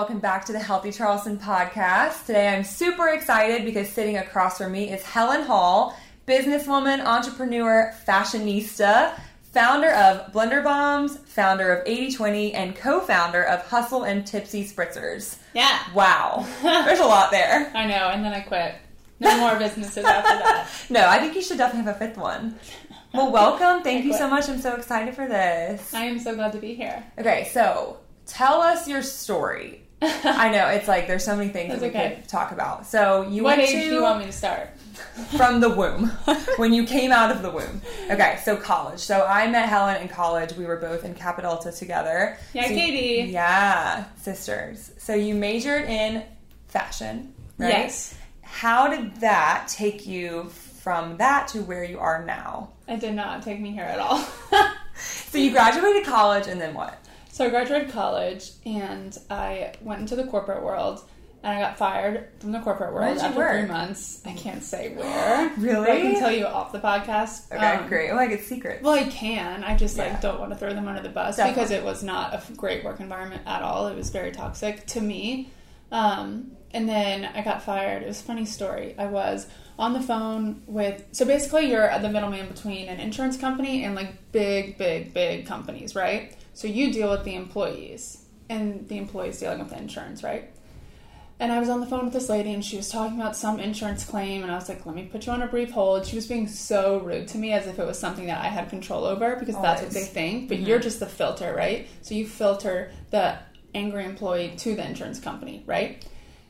Welcome back to the Healthy Charleston podcast. Today I'm super excited because sitting across from me is Helen Hall, businesswoman, entrepreneur, fashionista, founder of Blender Bombs, founder of 8020, and co founder of Hustle and Tipsy Spritzers. Yeah. Wow, there's a lot there. I know, and then I quit. No more businesses after that. No, I think you should definitely have a fifth one. Well, welcome. Thank I you so much. I'm so excited for this. I am so glad to be here. Okay, so tell us your story. I know it's like there's so many things That's that we okay. could talk about. So you what age to do you want me to start? from the womb when you came out of the womb. Okay, so college. So I met Helen in college. We were both in Kappa Delta together. Yeah, So you- Katie. yeah, sisters. So you majored in fashion, right? Yes. How did that take you from that to where you are now? It did not take me here at all. So you graduated college and then what? So I graduated college and I went into the corporate world and I got fired from the corporate world after work? three months. I can't say where. Really? I can tell you off the podcast. Okay, Um, great. Oh, I get secrets. Well, I can. I just like Yeah. don't want to throw them under the bus Definitely. because it was not a great work environment at all. It was very toxic to me. Um, and then I got fired. It was a funny story. I was on the phone with so basically you're the middleman between an insurance company and like big, big, big companies, right? So you deal with the employees and the employees dealing with the insurance, right? And I was on the phone with this lady, and she was talking about some insurance claim, and I was like, "Let me put you on a brief hold." She was being so rude to me, as if it was something that I had control over, because that's what they think. But you're just the filter, right? So you filter the angry employee to the insurance company, right?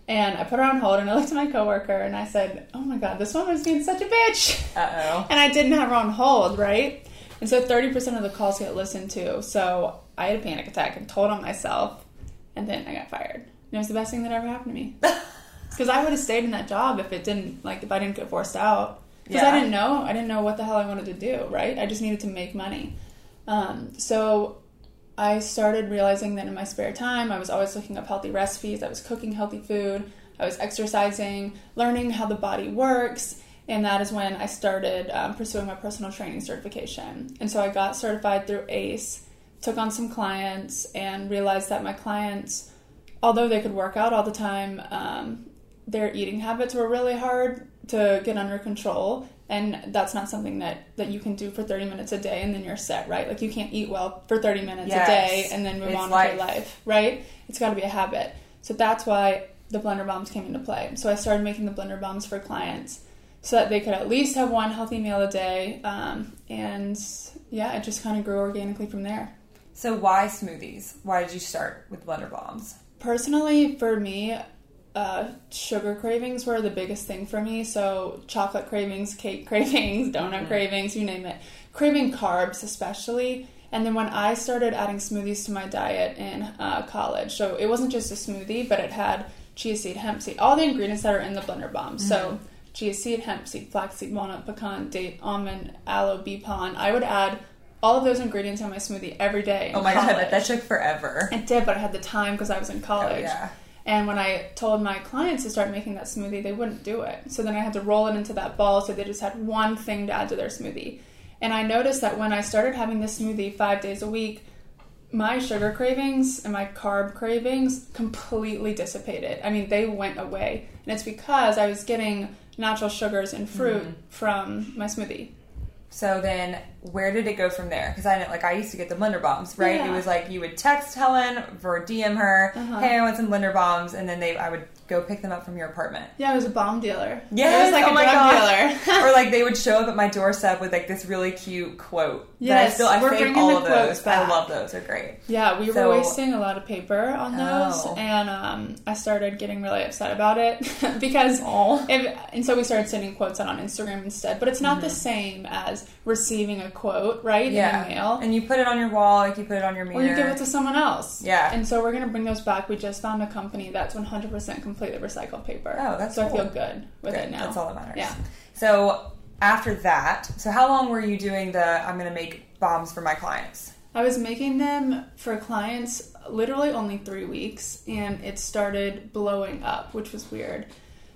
And I put her on hold, and I looked at my coworker, and I said, "Oh my god, this woman is being such a bitch." Uh oh. and I didn't have her on hold, right? And so 30% of the calls get listened to. So I had a panic attack and told on myself, and then I got fired. And it was the best thing that ever happened to me. Because I would have stayed in that job if it didn't, like, if I didn't get forced out. Because Yeah. I didn't know. I didn't know what the hell I wanted to do, right? I just needed to make money. Um, so I started realizing that in my spare time, I was always looking up healthy recipes. I was cooking healthy food. I was exercising, learning how the body works. And that is when I started um, pursuing my personal training certification. And so I got certified through ACE, took on some clients, and realized that my clients, although they could work out all the time, um, their eating habits were really hard to get under control and that's not something that that you can do for 30 minutes a day and then you're set right like you can't eat well for 30 minutes Yes. a day and then move It's on life. with your life right it's got to be a habit so that's why the blender bombs came into play so i started making the blender bombs for clients so that they could at least have one healthy meal a day um, and yeah it just kind of grew organically from there So why smoothies? Why did you start with blender bombs? Personally, for me, uh, sugar cravings were the biggest thing for me. So, chocolate cravings, cake cravings, donut cravings, you name it. Craving carbs, especially. And then when I started adding smoothies to my diet in uh, college, so it wasn't just a smoothie, but it had chia seed, hemp seed, all the ingredients that are in the blender bomb. So, chia seed, hemp seed, flaxseed, walnut, pecan, date, almond, aloe, bee pollen. I would add all of those ingredients in my smoothie every day. Oh my god, I bet that took forever. It did, but I had the time because I was in oh, college. Oh, yeah. And when I told my clients to start making that smoothie, they wouldn't do it. So then I had to roll it into that ball so they just had one thing to add to their smoothie. And I noticed that when I started having this smoothie five days a week, my sugar cravings and my carb cravings completely dissipated. I mean, they went away. And it's because I was getting natural sugars and fruit Mm-hmm. from my smoothie. So then where did it go from there? Because I know, like, I used to get the blender bombs, right? Yeah. It was like you would text Helen or DM her, Uh-huh. "Hey, I want some blender bombs," and then they, I would go pick them up from your apartment. Yeah, I was a bomb dealer. Yeah, I was like oh a my drug dealer. or like they would show up at my doorstep with like this really cute quote. that Yes, I still I we're bringing all the of quotes those. I love those. They're great. Yeah, we were So- wasting a lot of paper on those, Oh. and um, I started getting really upset about it because, Aw. if, and so we started sending quotes out on Instagram instead. But it's not the Mm-hmm. same as receiving a quote, right? Yeah, In the mail, and you put it on your wall, like you put it on your mirror. or you give it to someone else. Yeah. And so we're gonna bring those back. We just found a company that's 100% completely recycled paper. Oh, that's so cool. I feel good with it now. That's all that matters. Yeah. So after that, so how long were you doing the I'm going to make bombs for my clients? I was making them for clients literally only three weeks, and it started blowing up, which was weird.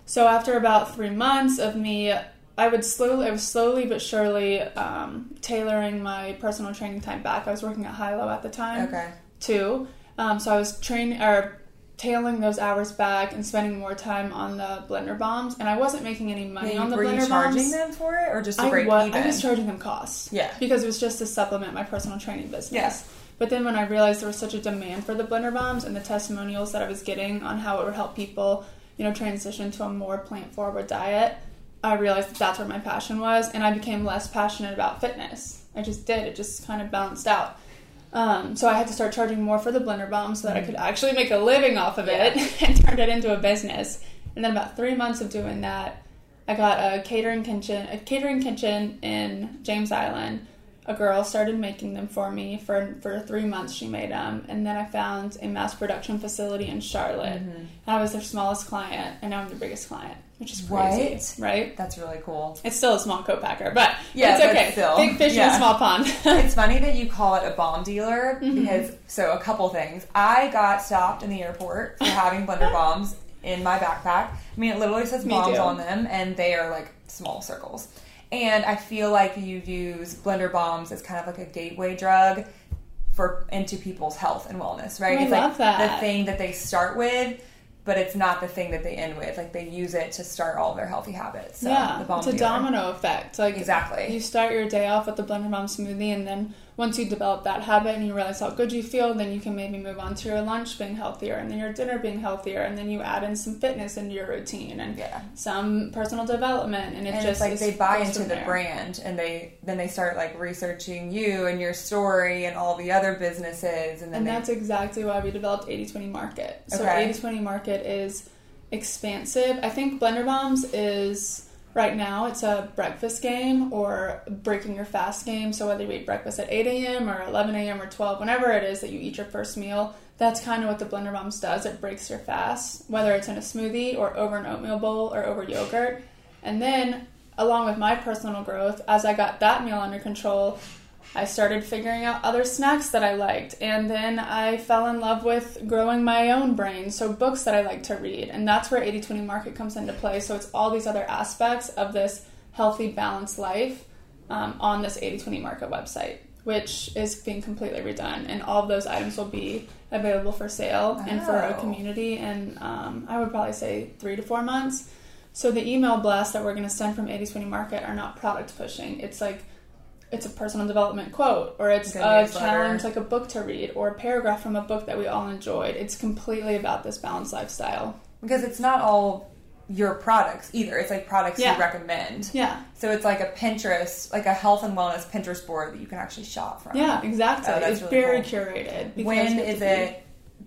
So after about three months of me, I would slowly, I was slowly but surely um, tailoring my personal training time back. I was working at Hilo at the time Okay. too, um, so I was training or tailing those hours back and spending more time on the blender bombs, and I wasn't making any money on the were blender you charging bombs. them for it or just to I break was, even? I was charging them costs. Yeah. Because it was just to supplement my personal training business. Yeah. But then when I realized there was such a demand for the blender bombs and the testimonials that I was getting on how it would help people, you know, transition to a more plant forward diet, I realized that that's where my passion was, and I became less passionate about fitness. I just did. It just kind of balanced out. Um, so I had to start charging more for the blender bomb so that I could actually make a living off of it and turn it into a business. And then about three months of doing that, I got a catering kitchen, a catering kitchen in James Island. A girl started making them for me for for three months. She made them, and then I found a mass production facility in Charlotte. Mm-hmm. I was their smallest client, and now I'm their biggest client, which is crazy, What? right? That's really cool. It's still a small co-packer, but Yeah, it's okay. still, Big fish in a small pond. it's funny that you call it a bomb dealer Mm-hmm. because so a couple things. I got stopped in the airport for having blender bombs in my backpack. I mean, it literally says bombs on them, and they are like small circles. And I feel like you use blender bombs as kind of like a gateway drug for into people's health and wellness, right? I it's love like that. the thing that they start with. But it's not the thing that they end with. Like they use it to start all their healthy habits. So, yeah, the it's a dealer. domino effect. Like Exactly. you start your day off with the blender bomb smoothie, and then once you develop that habit and you realize how good you feel, then you can maybe move on to your lunch being healthier, and then your dinner being healthier, and then you add in some fitness into your routine and Yeah. some personal development, and it and just it's like they buy into the there. brand and they then they start like researching you and your story and all the other businesses and then And they, that's exactly why we developed 80-20 Market. So Okay. 80-20 Market is expansive. I think Blender Bombs is right now it's a breakfast game or breaking your fast game. So whether you eat breakfast at 8 a.m. or 11 a.m. or 12, whenever it is that you eat your first meal, that's kind of what the Blender Bombs does. It breaks your fast, whether it's in a smoothie or over an oatmeal bowl or over yogurt. And then along with my personal growth, as I got that meal under control, I started figuring out other snacks that I liked, and then I fell in love with growing my own brain. So, books that I like to read, and that's where 80 20 market comes into play. So, it's all these other aspects of this healthy, balanced life um, on this 80 20 market website, which is being completely redone, and all of those items will be available for sale and for a Oh. community. And um, I would probably say three to four months. So the email blasts that we're going to send from 8020 Market are not product pushing. It's like it's a personal development quote or it's a challenge like a book to read or a paragraph from a book that we all enjoyed. It's completely about this balanced lifestyle. because it's not all your products either it's like products Yeah. you recommend Yeah. so it's like a pinterest like a health and wellness pinterest board that you can actually shop from Yeah, exactly. Oh, it's really very cool. curated. when is it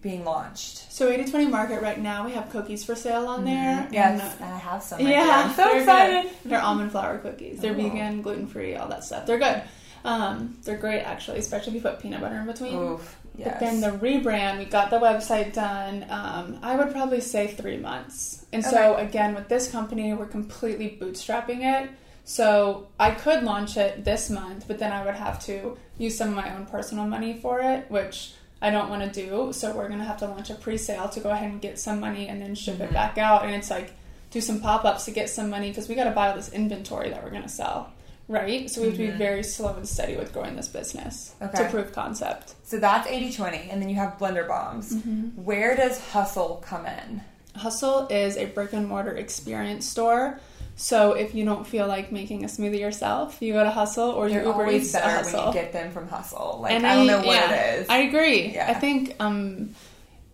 being launched So 8020 Market right now we have cookies for sale on there. yes and, uh, i have some right Yeah, i'm so they're excited Good. They're almond flour cookies. They're Oh. vegan, gluten free, all that stuff. They're good. Um, they're great actually, especially if you put peanut butter in between. Oof, yes. But then the rebrand, we got the website done. Um, I would probably say three months. And so again, with this company, we're completely bootstrapping it. So I could launch it this month, but then I would have to use some of my own personal money for it, which I don't want to do. So we're gonna have to launch a pre-sale to go ahead and get some money and then ship Mm-hmm. it back out. And it's like do some pop-ups to get some money because we got to buy all this inventory that we're gonna sell. Right, so we have to be very slow and steady with growing this business Mm-hmm. Okay. to prove concept. so that's 80-20 and then you have blender bombs Mm-hmm. where does hustle come in Hustle is a brick and mortar experience store So if you don't feel like making a smoothie yourself, you go to Hustle or you They're Uber Eats to better Hustle. when you get them from Hustle. Like And I don't know what yeah, it is. I agree. Yeah. I think um,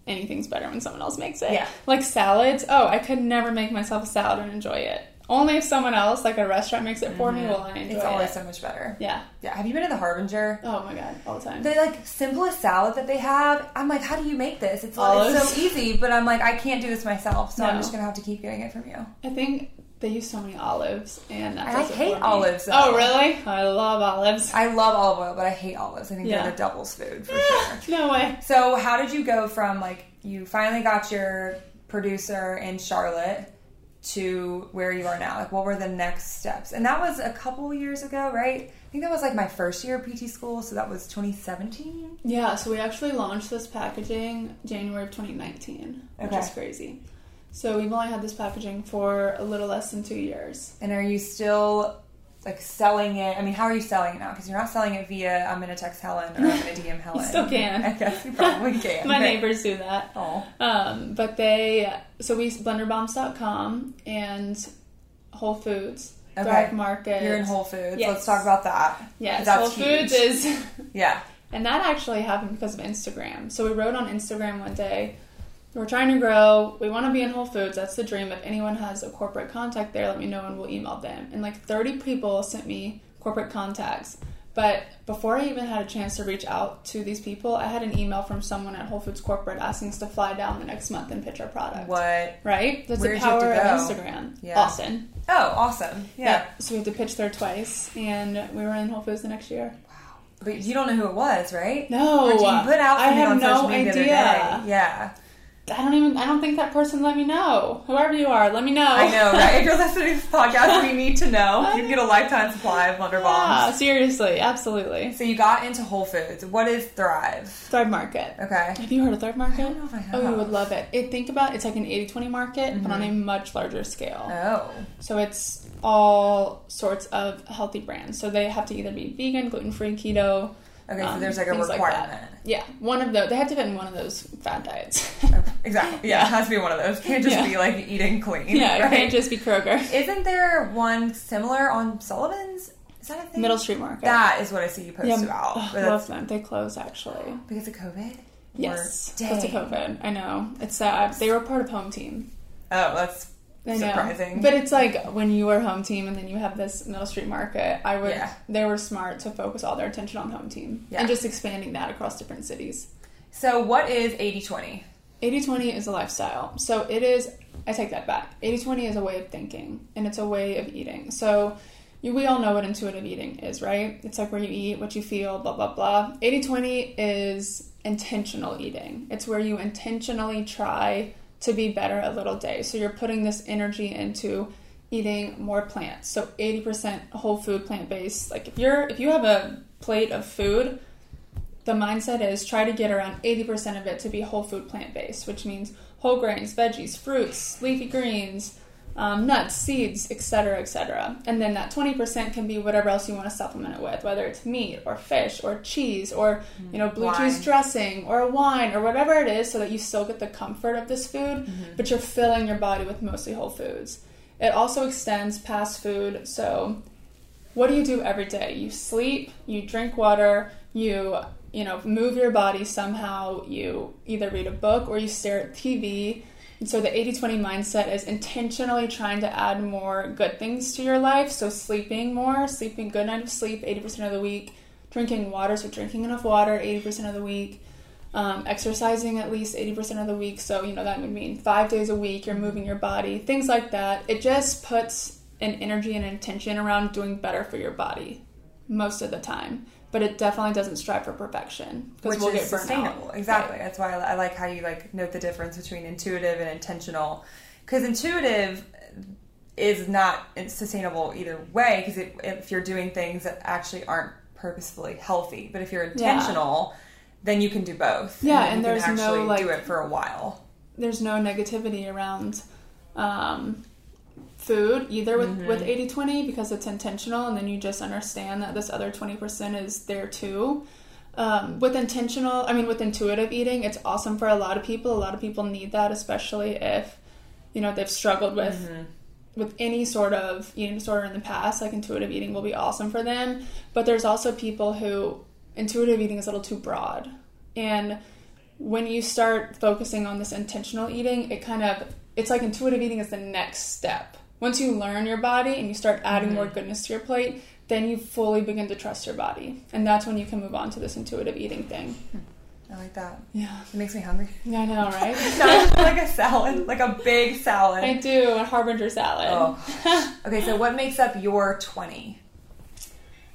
anything's better when someone else makes it. Yeah. Like salads. Oh, I could never make myself a salad and enjoy it. Only if someone else, like a restaurant, makes it for me, will I enjoy Mm-hmm. it's always it. so much better. Yeah. Yeah. Have you been to the Harbinger? Oh my god, all the time. The like simplest salad that they have. I'm like, how do you make this? It's, it's so easy, but I'm like, I can't do this myself, so I'm just gonna have to keep getting it from you. I think they use so many olives, and I hate olives, though. Oh really? I love olives. I love olive oil, but I hate olives. I think Yeah. they're the devil's food for eh, sure. no way. So, how did you go from like you finally got your producer in Charlotte to where you are now? Like, what were the next steps? And that was a couple years ago, right? I think that was like my first year of PT school, so that was 2017. Yeah, so we actually launched this packaging January of 2019, which Okay. is crazy. So we've only had this packaging for a little less than two years. And are you still like selling it? I mean, how are you selling it now? Because you're not selling it via I'm gonna text Helen or I'm gonna DM Helen. you still can. I guess you probably can. My neighbors do that. Oh, Um, but they, so we blenderbombs.com and Whole Foods, Okay. Thrive Market. you're in Whole Foods. Yes. Let's talk about that. Yes, That's Whole Foods is, Yeah. and that actually happened because of Instagram. So we wrote on Instagram one day, we're trying to grow. We want to be in Whole Foods. That's the dream. If anyone has a corporate contact there, let me know and we'll email them. And like 30 people sent me corporate contacts. But before I even had a chance to reach out to these people, I had an email from someone at Whole Foods corporate asking us to fly down the next month and pitch our product. What? Right? That's Where'd the you have to power of? Instagram. Yeah. Austin. Oh, awesome. Yeah. So we had to pitch there twice, and we were in Whole Foods the next year. Wow. But you don't know who it was, right? No, Or you put out I have no social media the other idea. Yeah. I don't even. I don't think that person let me know. Whoever you are, let me know. I know, right? If you're listening to this podcast, we need to know. You can get a lifetime supply of Wonder Yeah, Bombs. seriously, absolutely. So you got into Whole Foods. What is Thrive? Thrive Market. Okay. Have you heard of Thrive Market? I don't know if I oh, have. Oh, you would love it. it. Think about it's like an 80-20 market, but on a mm-hmm. much larger scale. Oh. So it's all sorts of healthy brands. So they have to either be vegan, gluten free, keto. Okay, so um, there's like a requirement. yeah, one of those. They have to fit in one of those fat diets. Exactly. Yeah, Yeah. it has to be one of those. Can't just Yeah. be like eating clean. yeah, it right? can't just be Kroger. Isn't there one similar on Sullivan's? Is that a thing? Middle Street Market. That is what I see you post yeah, about. ugh, love them. They closed actually. because of COVID. Yes, because of. COVID. I know it's sad. They were part of Home Team. Oh, that's I know. surprising. But it's like when you were home team and then you have this middle street market, I would Yeah. they were smart to focus all their attention on home team. Yeah. And just expanding that across different cities. so. What is 80-20? 80-20 is a lifestyle. So it is I take that back. 80-20 is a way of thinking and it's a way of eating. So you, we all know what intuitive eating is, right? It's like where you eat, what you feel, blah blah blah. 80-20 is intentional eating. It's where you intentionally try to be better a little day. So you're putting this energy into eating more plants. So 80% whole food plant based. Like if you're if you have a plate of food, the mindset is try to get around 80% of it to be whole food plant based, which means whole grains, veggies, fruits, leafy greens, um, nuts, seeds, etc., etc. And then that 20% can be whatever else you want to supplement it with, whether it's meat or fish or cheese or you know blue Wine. cheese dressing or wine or whatever it is, so that you still get the comfort of this food, but you're filling your body with mostly whole foods. It also extends past food, so what do you do every day? You sleep, you drink water, you you know move your body somehow. You either read a book or you stare at TV. And so the 80-20 mindset is intentionally trying to add more good things to your life. So sleeping more, sleeping good night of sleep 80% of the week, drinking water, so drinking enough water 80% of the week. Um, exercising at least 80% of the week. So, you know, that would mean five days a week, you're moving your body, things like that. It just puts an energy and intention around doing better for your body most of the time. But it definitely doesn't strive for perfection Which we'll is get sustainable. out. Exactly. Right. That's why I, I like how you like note the difference between intuitive and intentional. Because intuitive is not sustainable either way. Because if you're doing things that actually aren't purposefully healthy, but if you're intentional, then you can do both. Yeah, and you there's no, like- do it for a while. There's no negativity around um, food either with, Mm-hmm. with 80 20 because it's intentional, and then you just understand that this other 20% is there too. Um, with intentional, I mean, with intuitive eating, it's awesome for a lot of people. A lot of people need that, especially if, you know, they've struggled with Mm-hmm. with any sort of eating disorder in the past, like intuitive eating will be awesome for them. But there's also people who intuitive eating is a little too broad. And when you start focusing on this intentional eating, it kind of it's like intuitive eating is the next step. Once you learn your body and you start adding mm-hmm. more goodness to your plate, then you fully begin to trust your body. And that's when you can move on to this intuitive eating thing. I like that. Yeah. It makes me hungry. Yeah, I know, right? like a salad, like a big salad. I do, a harbinger salad. Oh. okay, so what makes up your 20?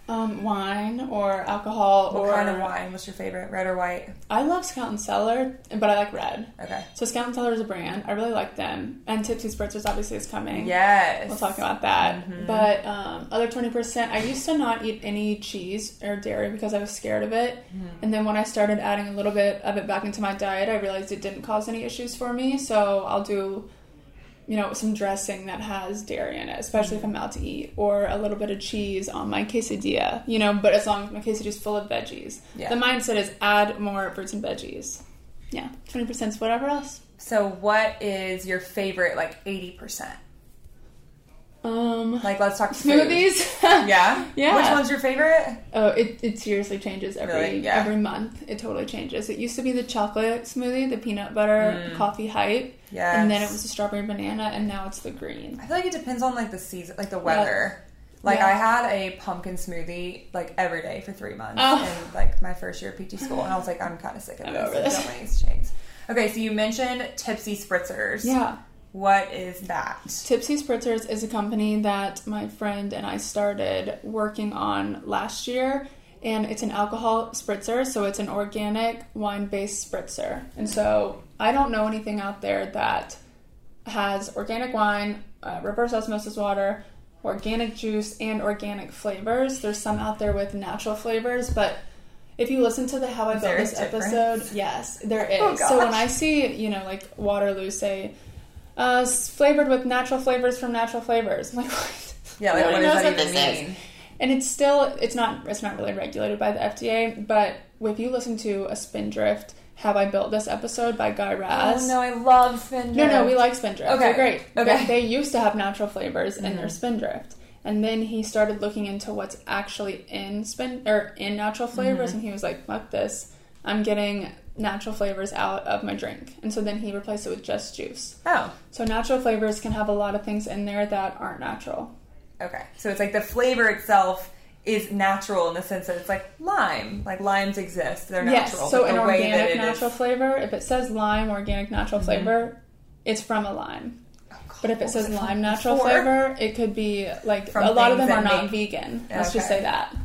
Um, wine or alcohol what or kind of wine? What's your favorite, red or white? I love Scout and Cellar, but I like red. Okay. So Scout and Cellar is a brand. I really like them, and Tipsy Spritzers obviously is coming. Yes. We'll talk about that. Mm-hmm. But um, other twenty percent. I used to not eat any cheese or dairy because I was scared of it, mm-hmm. and then when I started adding a little bit of it back into my diet, I realized it didn't cause any issues for me. So I'll do you know, some dressing that has dairy in it, especially if I'm out to eat, or a little bit of cheese on my quesadilla, you know, but as long as my quesadilla is full of veggies. Yeah. The mindset is add more fruits and veggies. Yeah, 20% is whatever else. So, what is your favorite, like 80%? Um, like let's talk smoothies. yeah, yeah. Which one's your favorite? Oh, it, it seriously changes every really? yeah. every month. It totally changes. It used to be the chocolate smoothie, the peanut butter mm. coffee hype. Yeah, and then it was the strawberry banana, and now it's the green. I feel like it depends on like the season, like the weather. Yeah. Like yeah. I had a pumpkin smoothie like every day for three months oh. in like my first year of PT school, and I was like, I'm kind of sick of this. Over this. change. Okay, so you mentioned Tipsy Spritzers. Yeah. What is that? Tipsy Spritzers is a company that my friend and I started working on last year, and it's an alcohol spritzer, so it's an organic wine based spritzer. And so I don't know anything out there that has organic wine, uh, reverse osmosis water, organic juice, and organic flavors. There's some out there with natural flavors, but if you listen to the How I Built This episode, yes, there oh. Oh, so when I see, you know, like Waterloo say, uh, flavored with natural flavors from natural flavors. I'm like, what? Yeah, like, what does that even mean? Is. And it's still, it's not, it's not really regulated by the FDA. But if you listen to a Spindrift, "How I Built This" episode by Guy Raz. Oh no, I love Spindrift. No, no, we like Spindrift. Okay, They're great. Okay, but they used to have natural flavors in mm-hmm. their Spindrift, and then he started looking into what's actually in spin or in natural flavors, mm-hmm. and he was like, "Fuck this! I'm getting natural flavors out of my drink. And so then he replaced it with just juice. Oh. So natural flavors can have a lot of things in there that aren't natural. Okay. So it's like the flavor itself is natural in the sense that it's like lime. Like limes exist. They're natural. Yes. So an organic natural is... flavor, if it says lime organic natural mm-hmm. flavor, it's from a lime. Oh, but if it says lime natural before? flavor, it could be like from a lot of them are not vegan. Let's okay. just say that.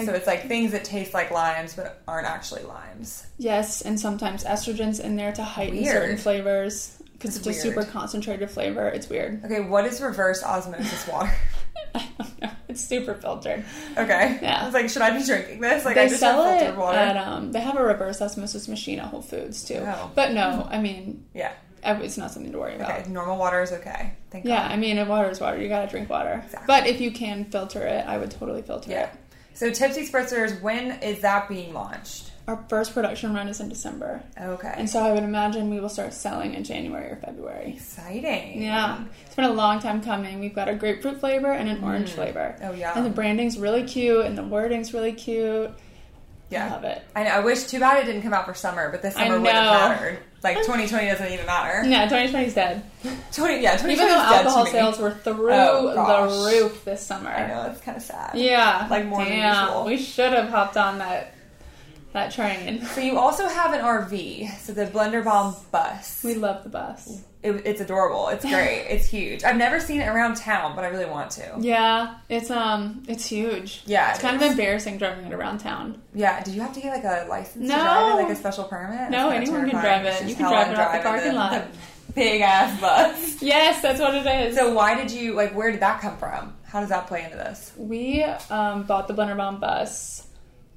Like, so it's like things that taste like limes but aren't actually limes. Yes, and sometimes estrogens in there to heighten weird. certain flavors because it's, it's a super concentrated flavor. It's weird. Okay, what is reverse osmosis water? I don't know. It's super filtered. Okay. Yeah. I was like, should I be drinking this? Like, they I just sell have filtered water. At, um, they have a reverse osmosis machine at Whole Foods too. Oh. But no, I mean, yeah, it's not something to worry about. Okay, normal water is okay. Thank yeah, God. I mean, water is water, you gotta drink water. Exactly. But if you can filter it, I would totally filter yeah. it. So Tipsy Spritzers, when is that being launched? Our first production run is in December. Okay. And so I would imagine we will start selling in January or February. Exciting. Yeah. It's been a long time coming. We've got a grapefruit flavor and an orange mm. flavor. Oh, yeah. And the branding's really cute and the wording's really cute. Yeah. I love it. I know. I wish, too bad it didn't come out for summer, but this summer would have mattered. Like 2020 doesn't even matter. Yeah, 2020 is dead. 20 yeah, 2020 even though alcohol sales were through oh, the roof this summer. I know it's kind of sad. Yeah, like more Damn, than usual. We should have hopped on that that train. So you also have an RV, so the Blender Bomb bus. We love the bus. It, it's adorable. It's great. it's huge. I've never seen it around town, but I really want to. Yeah, it's um, it's huge. Yeah, it's it kind is. of embarrassing driving it around town. Yeah, did you have to get like a license no. to drive it, like a special permit? No, anyone can drive it. You can drive it off the parking lot. Big ass bus. yes, that's what it is. So why did you like? Where did that come from? How does that play into this? We um, bought the Blender bus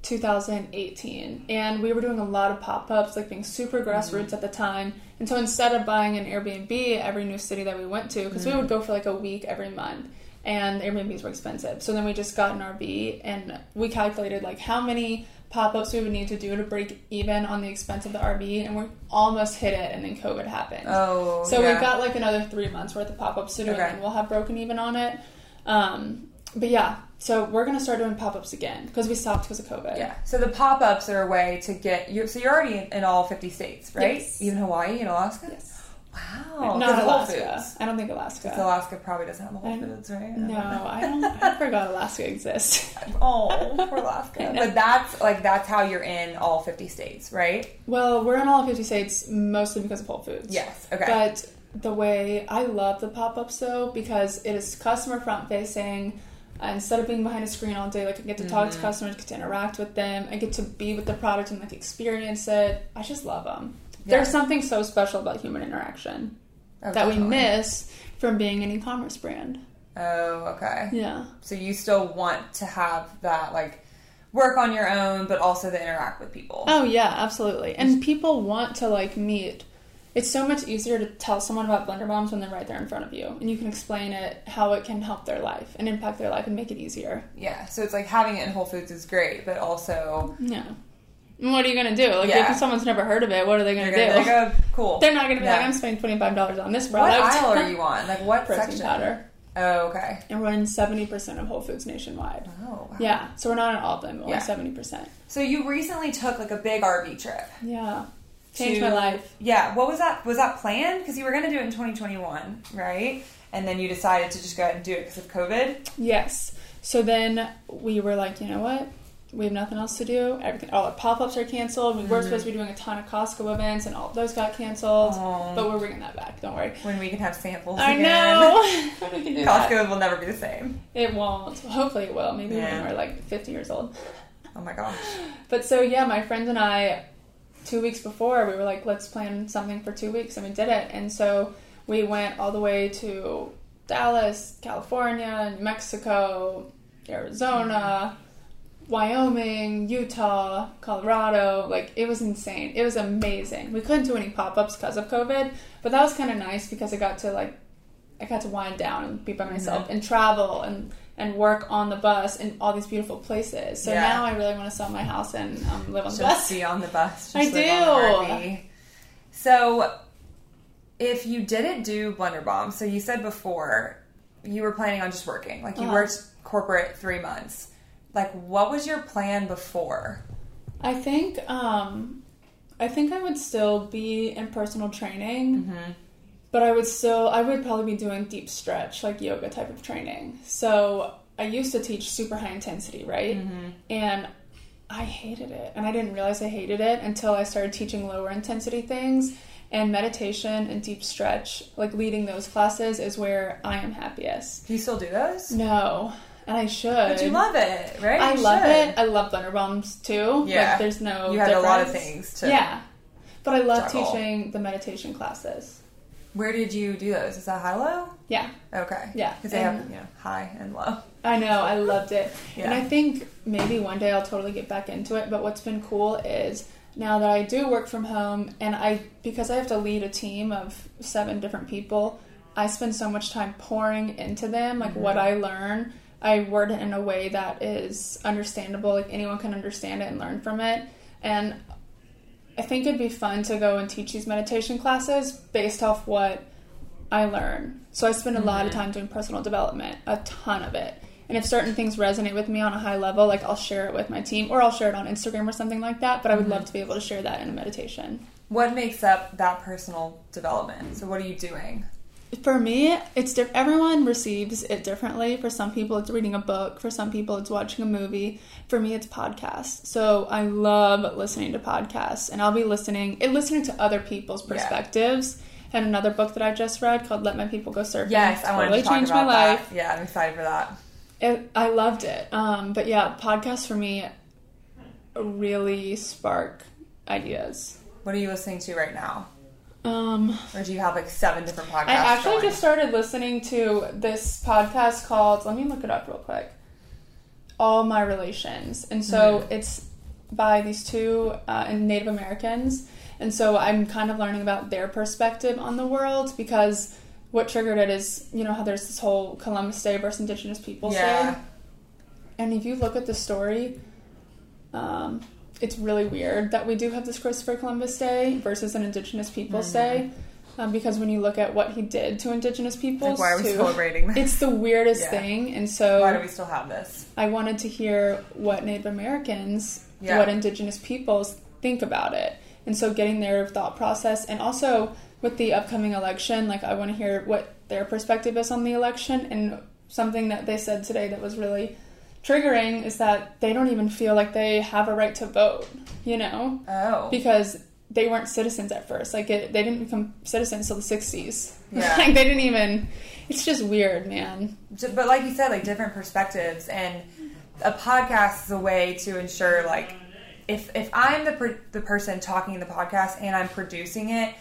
2018 and we were doing a lot of pop-ups like being super grassroots mm-hmm. at the time and so instead of buying an airbnb every new city that we went to because mm-hmm. we would go for like a week every month and Airbnbs were expensive. So then we just got an RV and we calculated like how many pop ups we would need to do to break even on the expense of the RV, and we almost hit it, and then COVID happened. Oh, so yeah. we've got like another three months worth of pop ups to do, Okay. and we'll have broken even on it. Um, but yeah, so we're gonna start doing pop ups again because we stopped because of COVID. Yeah. So the pop ups are a way to get you. So you're already in, all 50 states, right? Yes. Even Hawaii and Alaska. Yes. Wow. Not Alaska. I don't think Alaska. 'Cause Alaska probably doesn't have the Whole Foods, right? No, I don't. I forgot Alaska exists. Oh, poor Alaska. But that's like that's how you're in all 50 states, right? Well, we're in all 50 states mostly because of Whole Foods. Yes. Okay. But the way I love the pop ups though, because it is customer front facing. Uh, Instead of being behind a screen all day, like I get to talk to Mm-hmm. customers, get to interact with them, I get to be with the product and like experience it. I just love them. Yeah. There's something so special about human interaction Oh, that we miss from being an e-commerce brand. Oh, okay. Yeah. So you still want to have that like work on your own, but also to interact with people. Oh yeah, absolutely. And people want to like meet. It's so much easier to tell someone about Blender Bombs when they're right there in front of you, and you can explain it how it can help their life and impact their life and make it easier. Yeah. So it's like having it in Whole Foods is great, but also Yeah. And what are you gonna do? Like Yeah. if someone's never heard of it, what are they gonna do? gonna like, oh, cool. they're not gonna be Yeah. like, I'm spending twenty five dollars on this product. What aisle are you on? Like what Protein section? powder. Oh, okay. And we're in seventy percent of Whole Foods nationwide. Oh, wow. Yeah. So we're not in all of them, only seventy percent. So you recently took like a big RV trip. Yeah. Changed to- my life. Yeah. What was that? Was that planned? Because you were going to do it in 2021, right? And then you decided to just go ahead and do it because of COVID. Yes. So then we were like, you know what? We have nothing else to do. Everything, all our pop ups are canceled. We were mm-hmm. supposed to be doing a ton of Costco events, and all those got canceled. But we're bringing that back. Don't worry. When we can have samples I again. know. do that. Costco will never be the same. It won't. Hopefully, it will. Maybe Yeah. when we're like 50 years old. Oh my gosh. But so yeah, my friends and I, two weeks before, we were like, let's plan something for two weeks, and we did it. And so we went all the way to Dallas, California, New Mexico, Arizona, Wyoming, Utah, Colorado. Like it was insane. It was amazing. We couldn't do any pop ups because of COVID, but that was kind of nice because I got to like, I got to wind down and be by myself mm-hmm. and travel and and work on the bus in all these beautiful places. So Yeah. now I really want to sell my house and um, live on the bus. be on the bus. Just I live on the do. So, if you didn't do Blender Bomb, so you said before you were planning on just working, like you Uh-huh. worked corporate three months. Like, what was your plan before? I think um, I think I would still be in personal training, but I would still I would probably be doing deep stretch like yoga type of training. So I used to teach super high intensity, right? Mm-hmm. And I hated it, and I didn't realize I hated it until I started teaching lower intensity things. And meditation and deep stretch, like leading those classes, is where I am happiest. Do you still do those? No, and I should. But you love it, right? I You love should. it. I love Blender Bombs too. Yeah. Like, there's no. You had a lot of things to. Yeah, but I love juggle. teaching the meditation classes. Where did you do those? Is that high low? Yeah, Okay. Yeah, Because they have you know high and low. I know. I loved it, Yeah. and I think maybe one day I'll totally get back into it. But what's been cool is now that I do work from home, and I because I have to lead a team of seven different people, I spend so much time pouring into them, like what Mm-hmm. I learn. I word it in a way that is understandable, like anyone can understand it and learn from it. And I think it'd be fun to go and teach these meditation classes based off what I learn. So I spend a lot of Mm-hmm. time doing personal development, a ton of it. And if certain things resonate with me on a high level, like I'll share it with my team or I'll share it on Instagram or something like that. But I would Mm-hmm. love to be able to share that in a meditation. What makes up that personal development? So what are you doing? For me, it's diff- everyone receives it differently. For some people, it's reading a book. For some people, it's watching a movie. For me, it's podcasts. So I love listening to podcasts, and I'll be listening and listening to other people's Yeah. perspectives. And another book that I just read called "Let My People Go Surfing." Yes, I wanted totally to talk changed about my that. life. Yeah, I'm excited for that. It, I loved it. Um, but yeah, podcasts for me really spark ideas. What are you listening to right now? Um, Or do you have like seven different podcasts? I actually going? just started listening to this podcast called, let me look it up real quick All My Relations. And so Mm-hmm. it's by these two uh, Native Americans. And so I'm kind of learning about their perspective on the world because what triggered it is you know how there's this whole Columbus Day versus Indigenous Peoples Yeah. Day, and if you look at the story, um, it's really weird that we do have this Christopher Columbus Day versus an Indigenous Peoples Mm-hmm. Day, um, because when you look at what he did to Indigenous peoples, Like, why are we celebrating this? It's the weirdest Yeah. thing, and so Why do we still have this? I wanted to hear what Native Americans, Yeah. what Indigenous peoples think about it. And so getting their thought process and also with the upcoming election, like I want to hear what their perspective is on the election and something that they said today that was really triggering is that they don't even feel like they have a right to vote, you know? Oh. Because they weren't citizens at first. Like it, they didn't become citizens until the 60s. Yeah. like they didn't even it's just weird, man. But like you said, like different perspectives, and a podcast is a way to ensure like if if I'm the per- the person talking in the podcast and I'm producing it,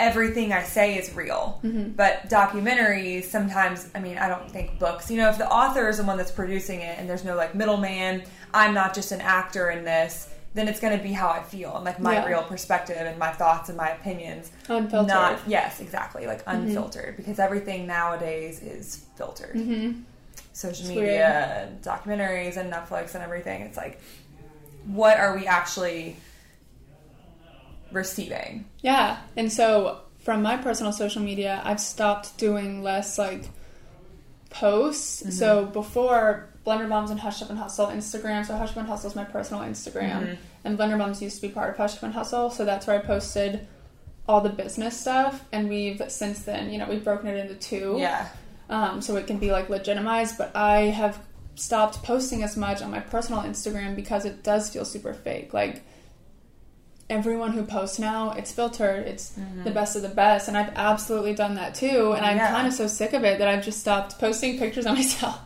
everything I say is real. But documentaries sometimes, I mean, I don't think books. You know, if the author is the one that's producing it and there's no like middleman, I'm not just an actor in this. Then it's going to be how I feel and like my Yeah. real perspective and my thoughts and my opinions. Unfiltered. Not yes, exactly, like unfiltered because everything nowadays is filtered. Mhm. Social It's media, and documentaries, and Netflix and everything. It's like, what are we actually receiving? Yeah. And so from my personal social media, I've stopped doing less like posts. So before Blender Bombs and Hush Up and Hustle Instagram, so Hush Up and Hustle is my personal Instagram, and Blender Bombs used to be part of Hush Up and Hustle, so that's where I posted all the business stuff. And we've since then, you know, we've broken it into two, Yeah, um, so it can be like legitimized. But I have stopped posting as much on my personal Instagram because it does feel super fake. Like everyone who posts now, it's filtered. It's mm-hmm. the best of the best, and I've absolutely done that too. And I'm Yeah. kind of so sick of it that I've just stopped posting pictures of myself.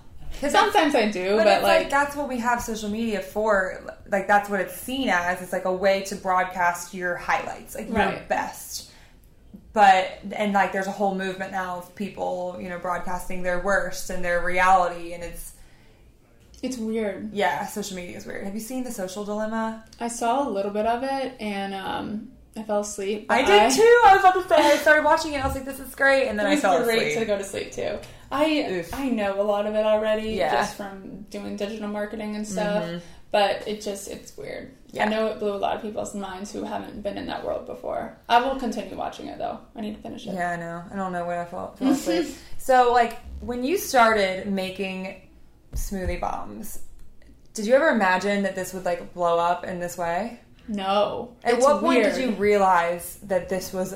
Sometimes I do, but, but, like, like, that's what we have social media for. Like that's what it's seen as. It's like a way to broadcast your highlights, like your best. But and like there's a whole movement now of people, you know, broadcasting their worst and their reality, and it's it's weird. yeah, social media is weird. Have you seen the Social Dilemma? I saw a little bit of it, and um, I fell asleep. I did too. I was about to say I started watching it. I was like, this is great, and then I fell great asleep. to go to sleep too. I Oof. I know a lot of it already, Yeah. Mm-hmm. just from doing digital marketing and stuff. But it just it's weird. Yeah. I know it blew a lot of people's minds who haven't been in that world before. I will continue watching it though. I need to finish it. Yeah, I know. I don't know when I fell asleep. so, like, when you started making smoothie bombs, did you ever imagine that this would like blow up in this way? No. At what point weird. did you realize that this was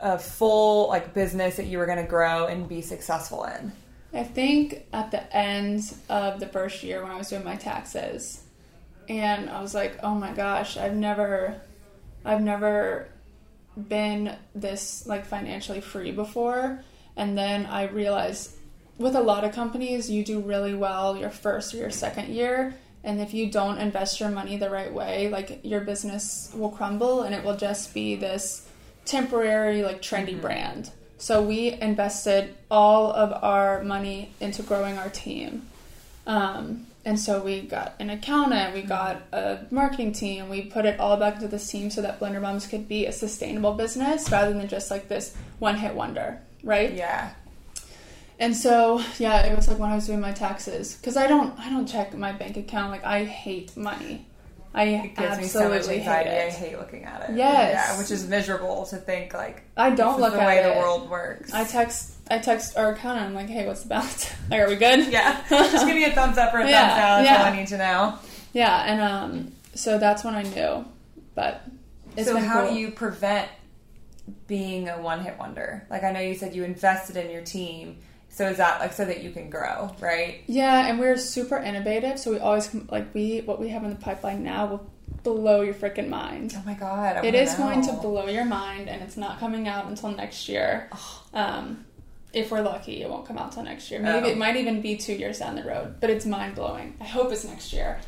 a full like business that you were going to grow and be successful in? I think at the end of the first year when I was doing my taxes, and I was like, "Oh my gosh, I've never, I've never been this like financially free before." And then I realized, with a lot of companies, you do really well your first or your second year, and if you don't invest your money the right way, like your business will crumble, and it will just be this temporary like trendy brand. So we invested all of our money into growing our team. Um, and so we got an accountant, we got a marketing team, we put it all back into this team so that Blender Bombs could be a sustainable business rather than just like this one hit wonder, right? Yeah. And so, yeah, it was like when I was doing my taxes because I don't, I don't check my bank account. Like I hate money. I It gives me so much absolutely anxiety. hate I hate looking at it. Yes. Yeah, which is miserable to think like I don't look the at way it. the world works. I text, I text our accountant. I'm like, hey, what's the balance? like, are we good? yeah. Just give me a thumbs up or a Yeah, thumbs down. That's all. I need to know. Yeah, and um, so that's when I knew. But it's so how cool. do you prevent being a one hit wonder? Like I know you said you invested in your team. So is that like so that you can grow, right? Yeah, and we're super innovative, so we always like we what we have in the pipeline now will blow your freaking mind. Oh my god. I It wanna going to blow your mind, and it's not coming out until next year. Um, if we're lucky, it won't come out until next year. Maybe Oh. it might even be two years down the road, but it's mind blowing. I hope it's next year.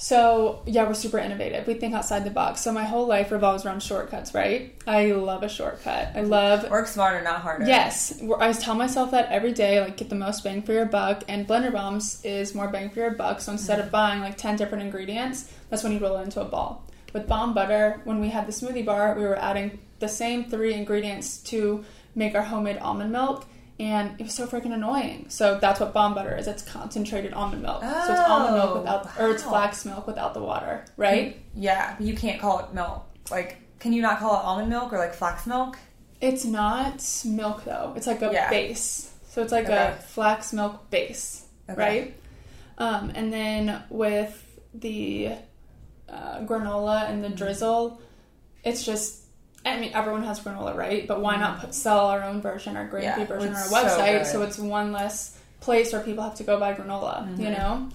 So yeah, we're super innovative. We think outside the box. So my whole life revolves around shortcuts, right? I love a shortcut. I love Work smarter, not harder. Yes, I tell myself that every day, like get the most bang for your buck. And Blender Bombs is more bang for your buck. So instead of buying like ten different ingredients, that's when you roll it into a ball. With Bomb Butter, when we had the smoothie bar, we were adding the same three ingredients to make our homemade almond milk, and it was so freaking annoying. So that's what bomb butter is. It's concentrated almond milk. Oh, so it's almond milk Oh, without, or it's flax milk without the water, right? Yeah, but you can't call it milk. Like, can you not call it almond milk or like flax milk? It's not milk though. It's like a Yeah. base. So it's like Okay. a flax milk base, Okay. right? Um, and then with the uh, granola and the drizzle, it's just. I mean, everyone has granola, right? But why not put, sell our own version, our grain free Yeah, version on our it's so website, so, it's one less place where people have to go buy granola, Mm-hmm. you know?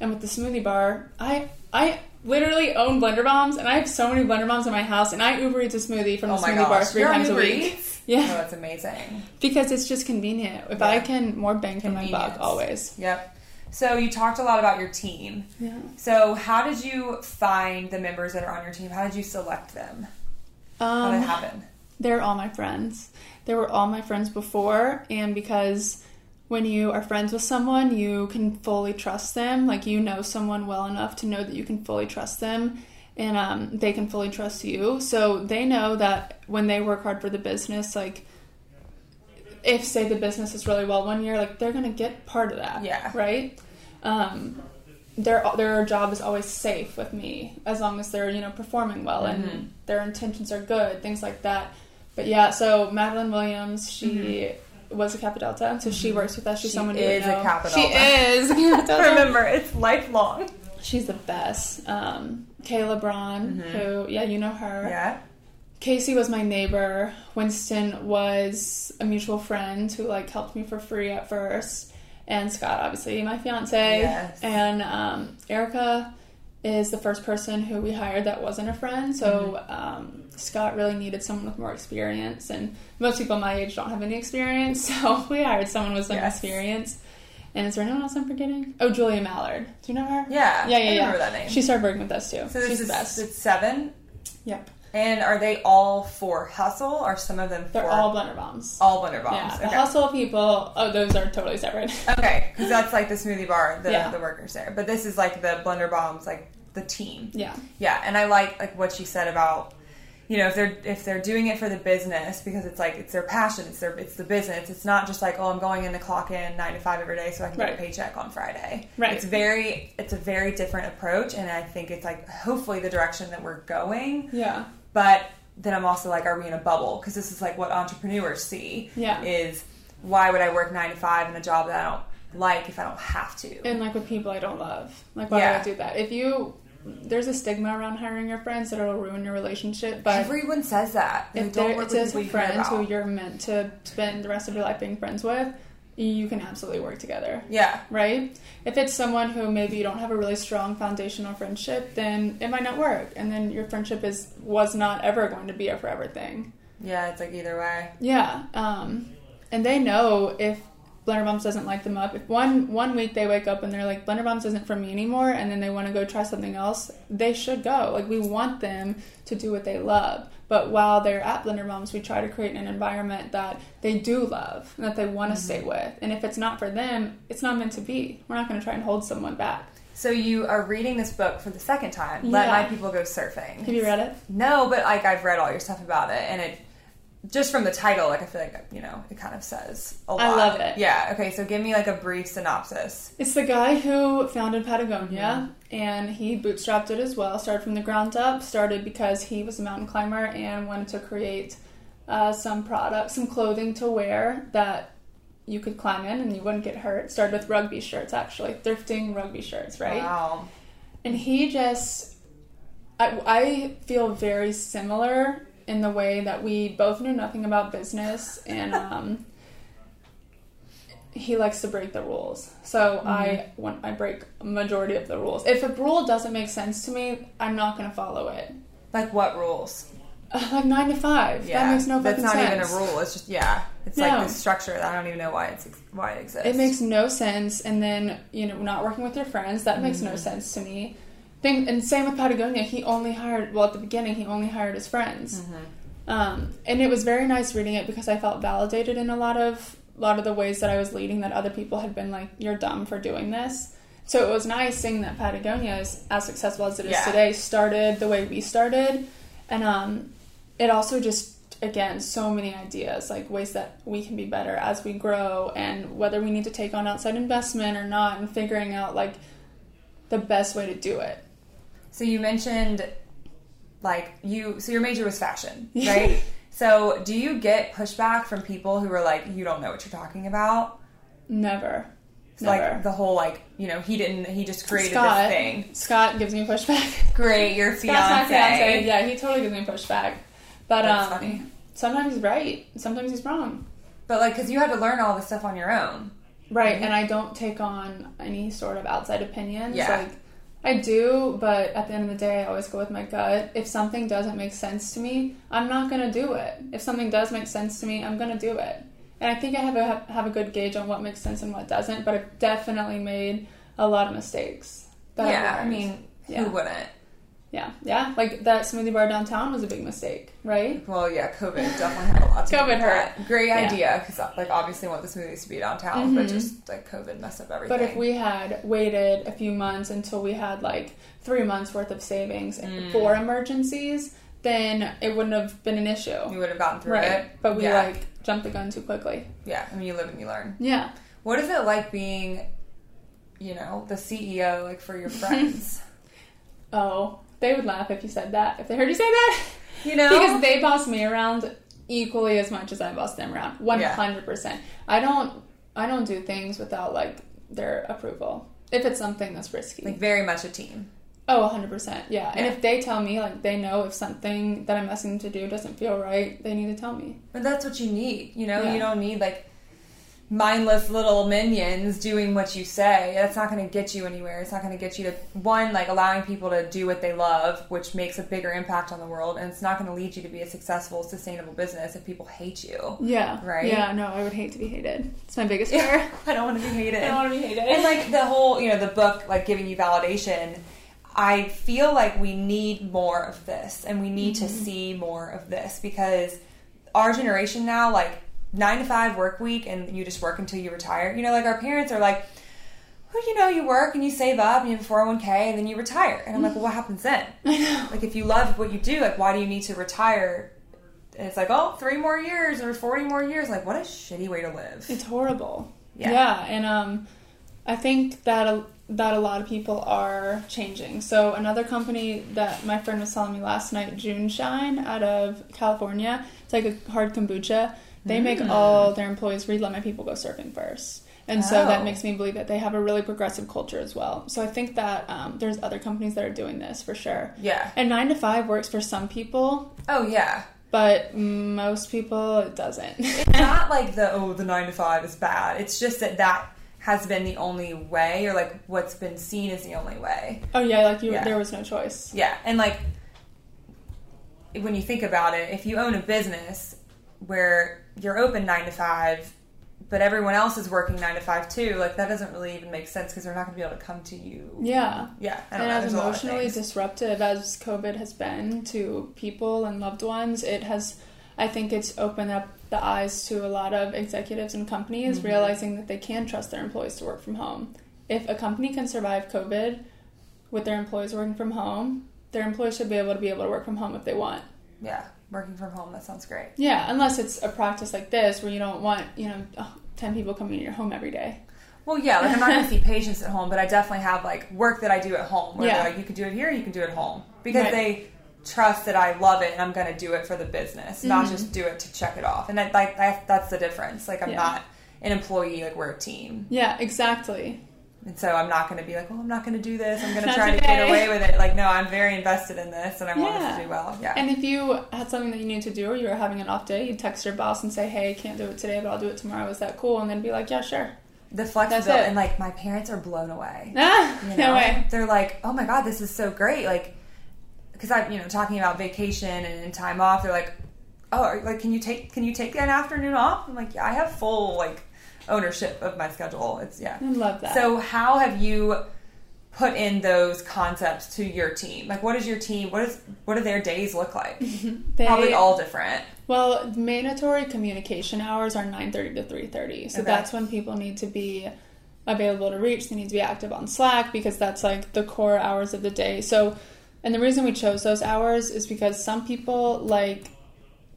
And with the smoothie bar, I I literally own blender bombs, and I have so many blender bombs in my house, and I Uber Eats a smoothie from the oh my smoothie gosh, bar three You're times a week. Yeah. Oh, that's amazing. Because it's just convenient. If Yeah. I can, more bang for my buck always. Yep. So you talked a lot about your team. Yeah. So how did you find the members that are on your team? How did you select them? How did it Um, happen? they're all my friends. They were all my friends before, and because when you are friends with someone, you can fully trust them. Like you know someone well enough to know that you can fully trust them, and um, they can fully trust you. So they know that when they work hard for the business, like if say the business is really well one year, like they're gonna get part of that. Yeah. Right. Um, their their job is always safe with me as long as they're you know performing well Mhm. and their intentions are good, things like that. But yeah, so Madeline Williams, she was a Kappa Delta, so she works with us. She's She someone you is a. Kappa She is Delta. Remember, it's lifelong. She's the best. Um, Kayla Braun, who yeah, you know her. Yeah. Casey was my neighbor. Winston was a mutual friend who like helped me for free at first, and Scott, obviously, my fiance. Yes. And um, Erica is the first person who we hired that wasn't a friend. So Mm-hmm. um, Scott really needed someone with more experience, and most people my age don't have any experience. So we hired someone with some Yes. experience. And is there anyone else I'm forgetting? Oh, Julia Mallard. Do you know her? Yeah. Yeah, yeah, I yeah. remember that name. She started working with us too. so this She's is the best. it's seven. Yep. And are they all for hustle Are some of them They're for all blender bombs. all blender bombs? Yeah, the okay. hustle people. Oh, those are totally separate. Okay, because that's like the smoothie bar, the, Yeah. the workers there. But this is like the blender bombs, like the team. yeah, Yeah, and I like like what she said about you know if they're if they're doing it for the business because it's like it's their passion, it's their it's the business. It's not just like oh I'm going in to clock in nine to five every day so I can Right. get a paycheck on Friday. Right. It's very it's a very different approach, and I think it's like hopefully the direction that we're going. yeah, But then I'm also like, are we in a bubble? Because this is like what entrepreneurs see. Yeah. Is why would I work nine to five in a job that I don't like if I don't have to? and like with people I don't love. Like why Yeah. would I do that? If you there's a stigma around hiring your friends that it'll ruin your relationship, but Everyone says that. If don't work it's with a friend who you're meant to spend the rest of your life being friends with, you can absolutely work together. Yeah. Right? If it's someone who maybe you don't have a really strong foundational friendship, then it might not work, and then your friendship is was not ever going to be a forever thing. Yeah, it's like either way. Yeah, um, and they know if Blender Bombs doesn't like them up. If one one week they wake up and they're like Blender Bombs isn't for me anymore, and then they want to go try something else, they should go. Like we want them to do what they love. But while they're at Blender Bombs, we try to create an environment that they do love and that they want to mm-hmm. stay with. And if it's not for them, it's not meant to be. We're not going to try and hold someone back. So you are reading this book for the second time. Let my people go surfing. Have you read it? No, but like I've read all your stuff about it, and it just from the title, like I feel like you know it kind of says a lot. I love it. Yeah. Okay. So give me like a brief synopsis. It's the guy who founded Patagonia, and he bootstrapped it as well. Started from the ground up. Started because he was a mountain climber and wanted to create uh, some products, some clothing to wear that you could climb in and you wouldn't get hurt. Started with rugby shirts, actually, thrifting rugby shirts, right? Wow. And he just, I, I feel very similar in the way that we both knew nothing about business and um, he likes to break the rules. So I want I break a majority of the rules. If a rule doesn't make sense to me, I'm not going to follow it. Like what rules? Uh, like nine to five. Yeah. that makes no That's not sense. even a rule. It's just yeah. It's No. like the structure I don't even know why it's why it exists. It makes no sense. And then, you know, not working with your friends, that makes no sense to me. Thing, and same with Patagonia. He only hired, well, at the beginning, he only hired his friends. Um, and it was very nice reading it because I felt validated in a lot of a lot of the ways that I was leading that other people had been like, "You're dumb for doing this." So it was nice seeing that Patagonia is as successful as it is Yeah. today. Started the way we started, and um, it also just again so many ideas like ways that we can be better as we grow and whether we need to take on outside investment or not and figuring out like the best way to do it So you mentioned like you so your major was fashion, right? so do you get pushback from people who are like you don't know what you're talking about? never never Like the whole like, you know, he didn't he just created Scott, this thing. Scott gives me pushback. Great, your fiance. fiance. Yeah, he totally gives me pushback. But That's um, funny. sometimes he's right. Sometimes he's wrong. But like cuz you had to learn all this stuff on your own. Right, Mhm. and I don't take on any sort of outside opinions. Yeah. Like I do, but at the end of the day, I always go with my gut. If something doesn't make sense to me, I'm not gonna do it. If something does make sense to me, I'm gonna do it. And I think I have a have a good gauge on what makes sense and what doesn't. But I've definitely made a lot of mistakes. yeah, I mean, Yeah. who wouldn't? Yeah, yeah. Like that smoothie bar downtown was a big mistake, right? Well, yeah, COVID definitely had a lot to do COVID with hurt. that. Great Yeah. idea because like obviously want the smoothies to be downtown, but Mhm. just like COVID messed up everything. But if we had waited a few months until we had like three months worth of savings Mm. for emergencies, then it wouldn't have been an issue. you would have gotten through Right. it. But we yeah. like jumped the gun too quickly. yeah, I mean you live and you learn. Yeah. What is it like being, you know, the CEO like for your friends? Oh, they would laugh if you said that. If they heard you say that. you know, because they boss me around equally as much as I boss them around. One hundred percent. I don't I don't do things without like their approval. If it's something that's risky. like very much a team. Oh, 100%. Yeah. And if they tell me, like, they know if something that I'm asking them to do doesn't feel right, they need to tell me. But that's what you need. You know, Yeah. you don't need like mindless little minions doing what you say. That's not going to get you anywhere. It's not going to get you to one like allowing people to do what they love, which makes a bigger impact on the world, and it's not going to lead you to be a successful, sustainable business if people hate you. Yeah. Right? Yeah, no, I would hate to be hated. It's my biggest fear. I don't want to be hated. I don't want to be hated. and like the whole, you know, the book like giving you validation. I feel like we need more of this, and we need to mm-hmm. see more of this because our generation now, like nine to five work week, and you just work until you retire. You know, like our parents are like, well, you know, you work and you save up and you have a 401k and then you retire. And I'm like, well, what happens then? Like, if you love what you do, like, why do you need to retire? And it's like, oh, three more years or 40 more years. Like, what a shitty way to live. It's horrible. Yeah. Yeah. and um, I think that a, that a lot of people are changing. So another company that my friend was telling me last night, JuneShine, out of California, it's like a hard kombucha. They make Mm. all their employees read "Let My People Go Surfing" first. And so Oh. that makes me believe that they have a really progressive culture as well. So I think that um, there's other companies that are doing this for sure. Yeah. And nine to five works for some people, Oh, yeah. but most people it doesn't. It's not like the, oh, the nine to five is bad. It's just that that has been the only way, or like what's been seen is the only way. oh yeah, like you, Yeah. there was no choice. Yeah, and like when you think about it, if you own a business where you're open nine to five, but everyone else is working nine to five too, like that doesn't really even make sense because they're not going to be able to come to you. Yeah. Yeah, And know. as There's a lot of emotionally disruptive as COVID has been to people and loved ones, it has, I think it's opened up the eyes to a lot of executives and companies Mhm. realizing that they can trust their employees to work from home. If a company can survive COVID with their employees working from home, their employees should be able to be able to work from home if they want. yeah, working from home. That sounds great. Yeah, unless it's a practice like this where you don't want, you know, oh, 10 people coming into your home every day. Well, yeah, like I'm not going to see patients at home, but I definitely have like work that I do at home where Yeah. they're like, you can do it here, you can do it at home because Right. they trust that I love it and I'm going to do it for the business, not Mhm. just do it to check it off. And that, like that, that's the difference. Like I'm Yeah. not an employee, like we're a team, Yeah, exactly. And so I'm not going to be like, well, I'm not going to do this. I'm going to try to get away with it. Like, no, I'm very invested in this, and I want this to do well. Yeah. And if you had something that you needed to do or you were having an off day, you'd text your boss and say, hey, can't do it today, but I'll do it tomorrow. Is that cool? And then be like, yeah, sure. the flexibility, it. and like my parents are blown away. Ah, You no know? way. They're like, oh my god, this is so great. Like, because I'm, you know, talking about vacation and time off. They're like, oh, like, can you take can you take an afternoon off? I'm like, yeah, I have full like ownership of my schedule. It's yeah. I love that. So how have you put in those concepts to your team? Like, what is your team? What is what do their days look like? they, Probably all different. Well, mandatory communication hours are 9.30 to 3.30. So Okay. that's when people need to be available to reach. They need to be active on Slack because that's like the core hours of the day. So, and the reason we chose those hours is because some people like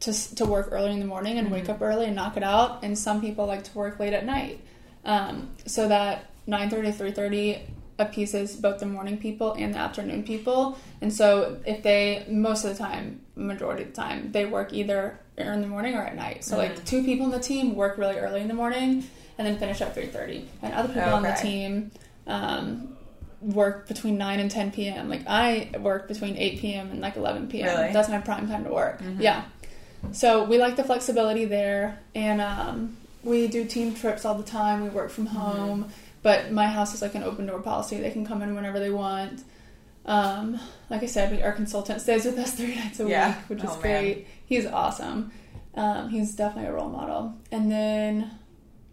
to to work early in the morning and wake up early and knock it out, and some people like to work late at night. Um, so that nine thirty to three thirty appeases both the morning people and the afternoon people. And so if they most of the time, majority of the time, they work either in the morning or at night. So like two people in the team work really early in the morning and then finish up at three thirty, and other people on the team. Um, work between 9 and 10 p.m. Like I work between 8 p.m. and like 11 p.m. Really? That's my prime time to work. Yeah. So we like the flexibility there, and um, we do team trips all the time. We work from home, but my house is like an open door policy. They can come in whenever they want. Um, like I said, we, our consultant stays with us three nights a Yeah. week, which is Oh, man. great. He's awesome. Um, he's definitely a role model. And then,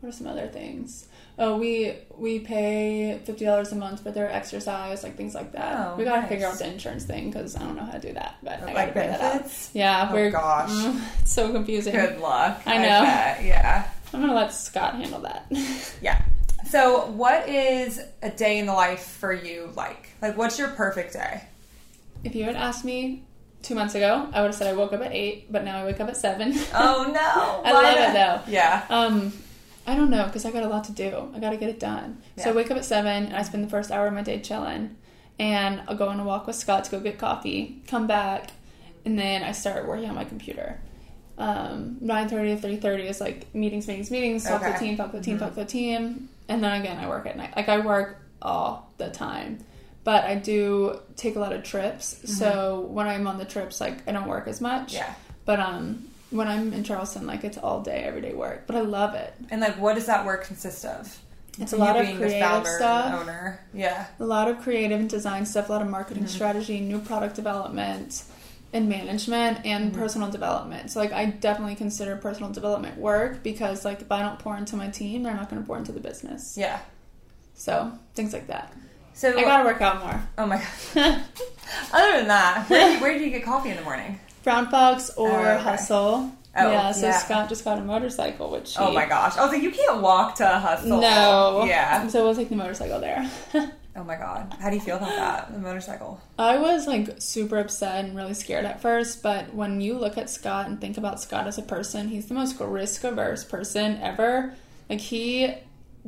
what are some other things? Oh, we we pay fifty dollars a month for their exercise, like things like that. Oh, we gotta nice. figure out the insurance thing because I don't know how to do that, but I gotta Like figure that out. Yeah, Oh, we're gosh. mm, so confusing. Good luck. I know. bet. Yeah. I'm gonna let Scott handle that. Yeah. So, what is a day in the life for you like? Like, what's your perfect day? if you had asked me two months ago, I would have said I woke up at eight, but now I wake up at seven. Oh no! I love it though. Yeah. Um, I don't know because I got a lot to do. I got to get it done. So I wake up at seven and I spend the first hour of my day chilling, and I'll go on a walk with Scott to go get coffee, come back, and then I start working on my computer. Um, nine thirty to three thirty is like meetings, meetings, meetings. Talk to the Okay. team, talk to the team, talk to the team, and then again I work at night. Like I work all the time. But I do take a lot of trips, so when I'm on the trips, like I don't work as much. Yeah. But um, when I'm in Charleston, like it's all day, everyday work. But I love it. And like, what does that work consist of? It's a lot of being the creative founder stuff. owner. Yeah. A lot of creative and design stuff. A lot of marketing Mm-hmm. strategy, new product development, and management, and Mm-hmm. personal development. So like I definitely consider personal development work because like if I don't pour into my team, they're not going to pour into the business. Yeah. So things like that. So I gotta work out more. Oh my god. Other than that, where, where do you get coffee in the morning? Brown Fox or Oh, okay. Hustle. Oh, yeah. So yeah. Scott just got a motorcycle, which Oh my gosh. Oh, so you can't walk to hustle. No. Yeah. So we'll take the motorcycle there. Oh my god. How do you feel about that? The motorcycle. I was like super upset and really scared at first, but when you look at Scott and think about Scott as a person, he's the most risk averse person ever. Like he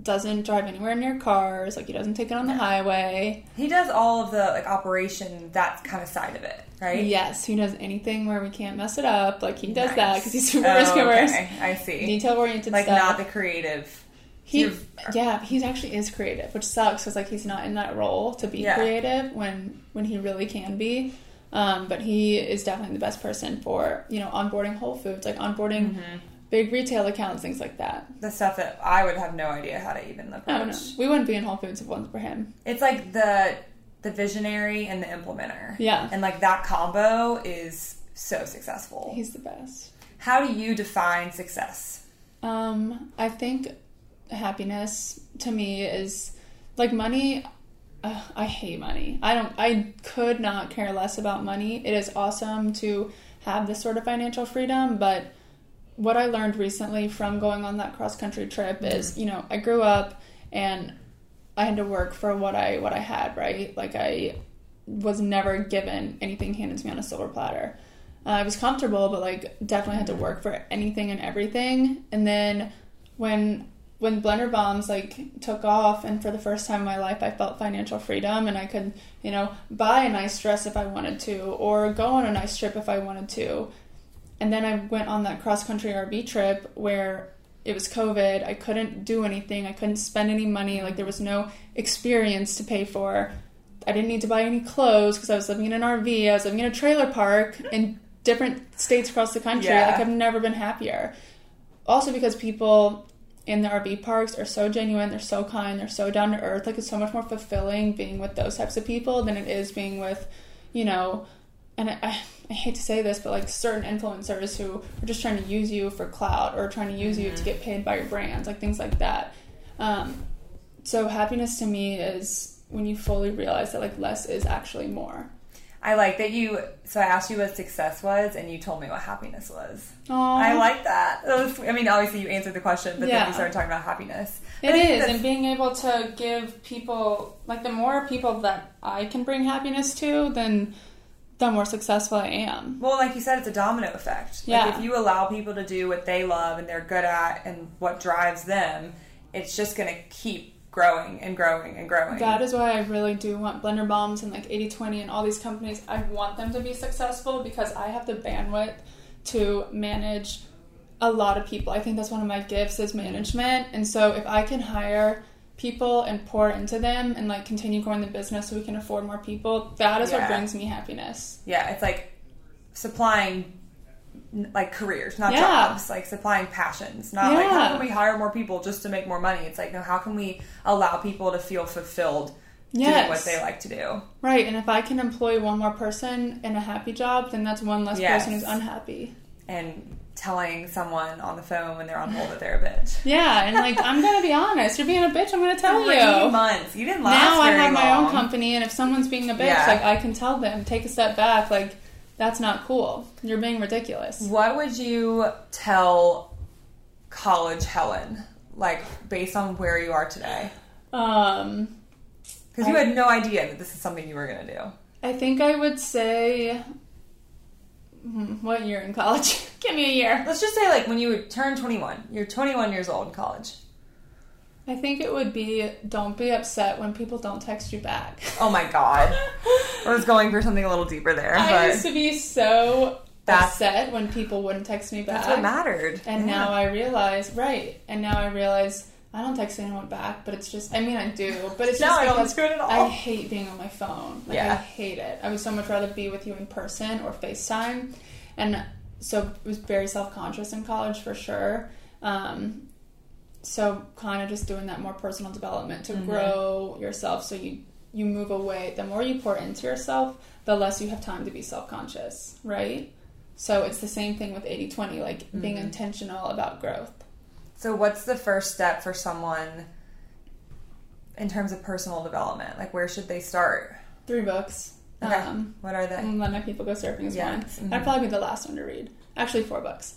doesn't drive anywhere near cars, like he doesn't take it on the highway. He does all of the like operation that kind of side of it, right? Yes, he does anything where we can't mess it up. Like he does that because he's super Oh, risk averse, okay. I see. detail oriented Like stuff. not the creative. He, You're- yeah, he actually is creative, which sucks because like he's not in that role to be Yeah. creative when when he really can be. Um, but he is definitely the best person for you know onboarding Whole Foods, like onboarding Mm-hmm. Big retail accounts, things like that. The stuff that I would have no idea how to even approach. Oh no, we wouldn't be in Whole Foods if it wasn't for him. It's like the the visionary and the implementer. Yeah. And like that combo is so successful. He's the best. How do you define success? Um, I think happiness to me is like money. Uh, I hate money. I don't. I could not care less about money. It is awesome to have this sort of financial freedom, but what I learned recently from going on that cross country trip is, you know, I grew up and I had to work for what I what I had, right? Like I was never given anything handed to me on a silver platter. Uh, I was comfortable, but like definitely had to work for anything and everything. And then when when Blender Bombs like took off, and for the first time in my life, I felt financial freedom, and I could you know buy a nice dress if I wanted to, or go on a nice trip if I wanted to. And then I went on that cross country RV trip where it was COVID. I couldn't do anything. I couldn't spend any money. Like there was no experience to pay for. I didn't need to buy any clothes because I was living in an RV. I was living in a trailer park in different states across the country. Yeah. Like I've never been happier. Also because people in the RV parks are so genuine, they're so kind, they're so down to earth. Like it's so much more fulfilling being with those types of people than it is being with, you know, and I, I, hate to say this, but like certain influencers who are just trying to use you for clout or trying to use you to get paid by your brands, like things like that. Um, so happiness to me is when you fully realize that like less is actually more. I like that you. So I asked you what success was, and you told me what happiness was. Aww. I like that. That was- I mean, obviously you answered the question, but then Yeah. you started talking about happiness. It is, and being able to give people like the more people that I can bring happiness to, then the more successful I am. Well, like you said, it's a domino effect. Yeah. Like if you allow people to do what they love and they're good at and what drives them, it's just going to keep growing and growing and growing. That is why I really do want Blender Bombs and like 80/20 and all these companies. I want them to be successful because I have the bandwidth to manage a lot of people. I think that's one of my gifts is management. And so if I can hire people and pour into them and like continue growing the business so we can afford more people, that is Yeah. what brings me happiness. Yeah, it's like supplying like careers, not Yeah. jobs, like supplying passions. Not like how can we hire more people just to make more money? It's like no, how can we allow people to feel fulfilled doing what they like to do? Right, and if I can employ one more person in a happy job, then that's one less Yes. person who's unhappy. And telling someone on the phone when they're on hold that they're a bitch. Yeah, and like I'm gonna be honest, you're being a bitch. I'm gonna tell Three you. months. You didn't last now I have my own company, and if someone's being a bitch, Yeah. like I can tell them, take a step back. Like that's not cool. You're being ridiculous. What would you tell college Helen, like based on where you are today? Um, Because you had no idea that this is something you were to do. I think I would say, Mm-hmm. what year in college? Give me a year. Let's just say, like, when you turn 21, you're 21 years old in college. I think it would be don't be upset when people don't text you back. Oh my god. I was going for something a little deeper there, I used to be so That's- upset when people wouldn't text me back. that's what mattered. And Yeah. now I realize, right? And now I realize I don't text anyone back, but it's just, I mean, I do, but it's No, just I don't do it at all. I hate being on my phone. Like, I hate it. I would so much rather be with you in person or FaceTime. And so I was very self conscious in college for sure. Um, so kind of just doing that more personal development to Mhm. grow yourself so you you move away the more you pour into yourself the less you have time to be self-conscious right so it's the same thing with 80-20 like being Mhm. intentional about growth So, what's the first step for someone in terms of personal development? Like, where should they start? three books Okay. um, What are they? let my people go surfing is Yes. one Mhm. that'd probably be the last one to read actually four books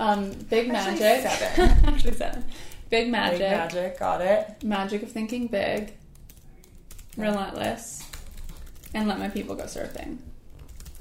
um, big Actually, magic seven. actually seven big magic, Big magic. Got it. magic of thinking big relentless and let my people go surfing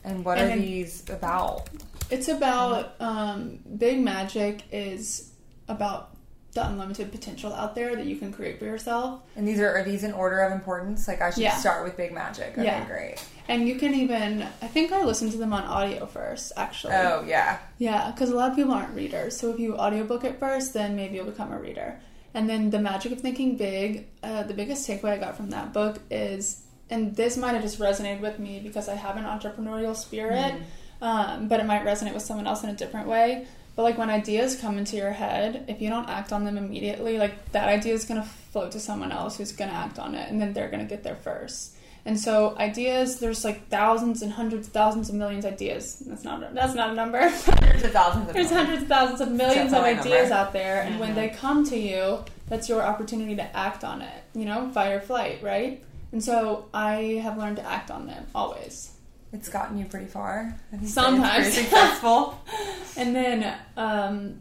And what And are then- these about? It's about um, big magic is about the unlimited potential out there that you can create for yourself, And these are are these in order of importance? Like, I should Yeah. start with big magic. Okay, Yeah. great. and you can even. I think I listened to them on audio first, actually. Oh yeah. Yeah, because a lot of people aren't readers. So if you audiobook it first, then maybe you'll become a reader. And then the magic of thinking big. Uh, the biggest takeaway I got from that book is, and this might have just resonated with me because I have an entrepreneurial spirit, um, but it might resonate with someone else in a different way. But like when ideas come into your head, if you don't act on them immediately, like that idea is gonna float to someone else who's gonna act on it, and then they're gonna get there first. And so ideas, there's like thousands and hundreds, of thousands of millions of ideas. That's not a, that's not a number. Hundreds of thousands of There's hundreds of thousands of millions of ideas number. out there, and when Mhm. they come to you, that's your opportunity to act on it. You know, fight or flight, right? And so I have learned to act on them always. It's gotten you pretty far. Sometimes. successful. And then um,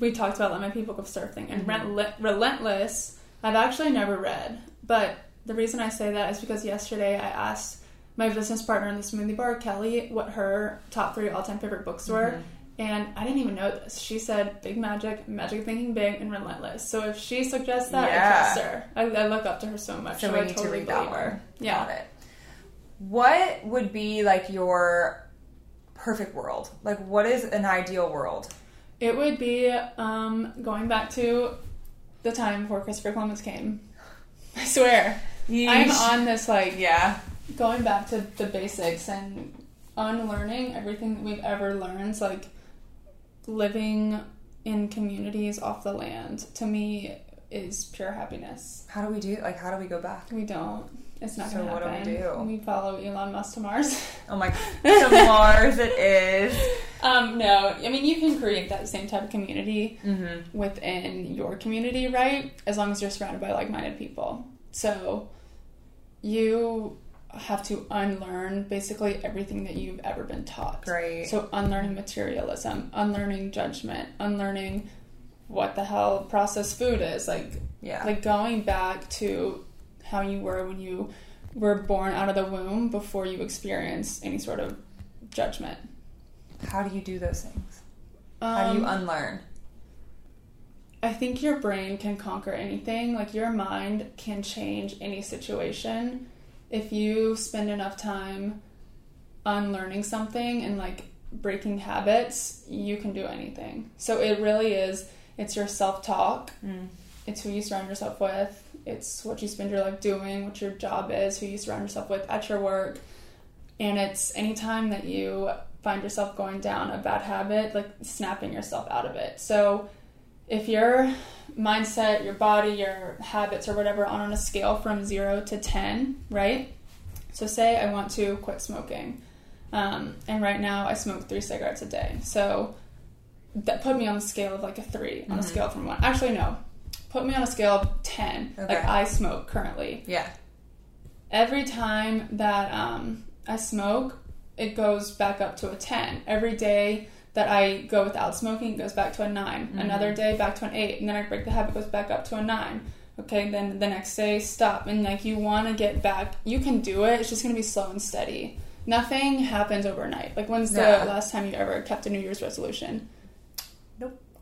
we talked about let my people go surfing and Mhm. Relent- relentless. I've actually never read, but the reason I say that is because yesterday I asked my business partner in the smoothie bar, Kelly, what her top three all-time favorite books were. Mhm. And I didn't even know this. She said Big Magic, Magic Thinking Big, and Relentless. So if she suggests that, Yeah. I trust her. I, I look up to her so much. So So, we I need totally to read that one. Yeah. Got it. What would be like your perfect world? Like, what is an ideal world? It would be um, going back to the time before Christopher Columbus came. I swear. I'm on this like Yeah. going back to the basics and unlearning everything that we've ever learned, like living in communities off the land, to me is pure happiness. How do we do? Like, how do we go back? We don't. It's not So going to happen. what do we do? We follow Elon Musk to Mars. Oh my, to Mars it is. um, no, I mean you can create that same type of community Mm-hmm. within your community, right? As long as you're surrounded by like-minded people. So you have to unlearn basically everything that you've ever been taught. Great. So unlearning materialism, unlearning judgment, unlearning what the hell processed food is, like yeah. like going back to how you were when you were born out of the womb before you experience any sort of judgment. How do you do those things? How do you Um, unlearn? I think your brain can conquer anything. Like your mind can change any situation if you spend enough time unlearning something and like breaking habits, you can do anything. So it really is it's your self-talk. Mm. It's who you surround yourself with. It's what you spend your life doing, what your job is, who you surround yourself with at your work. And it's anytime that you find yourself going down a bad habit, like snapping yourself out of it. So if your mindset, your body, your habits, or whatever on a scale from zero to 10, right? So say I want to quit smoking. Um, and right now I smoke three cigarettes a day. So that put me on a scale of like a 3 on a Mhm. scale from one. Actually, no. Put me on a scale of 10. Okay. Like I smoke currently. Yeah. Every time that um, I smoke, it goes back up to a 10. Every day that I go without smoking, it goes back to a 9. Mhm. Another day, back to an 8. And then I break the habit, it goes back up to a 9. Okay, then the next day, stop. And like you want to get back, you can do it. It's just going to be slow and steady. Nothing happens overnight. Like, when's the Yeah. last time you ever kept a New Year's resolution?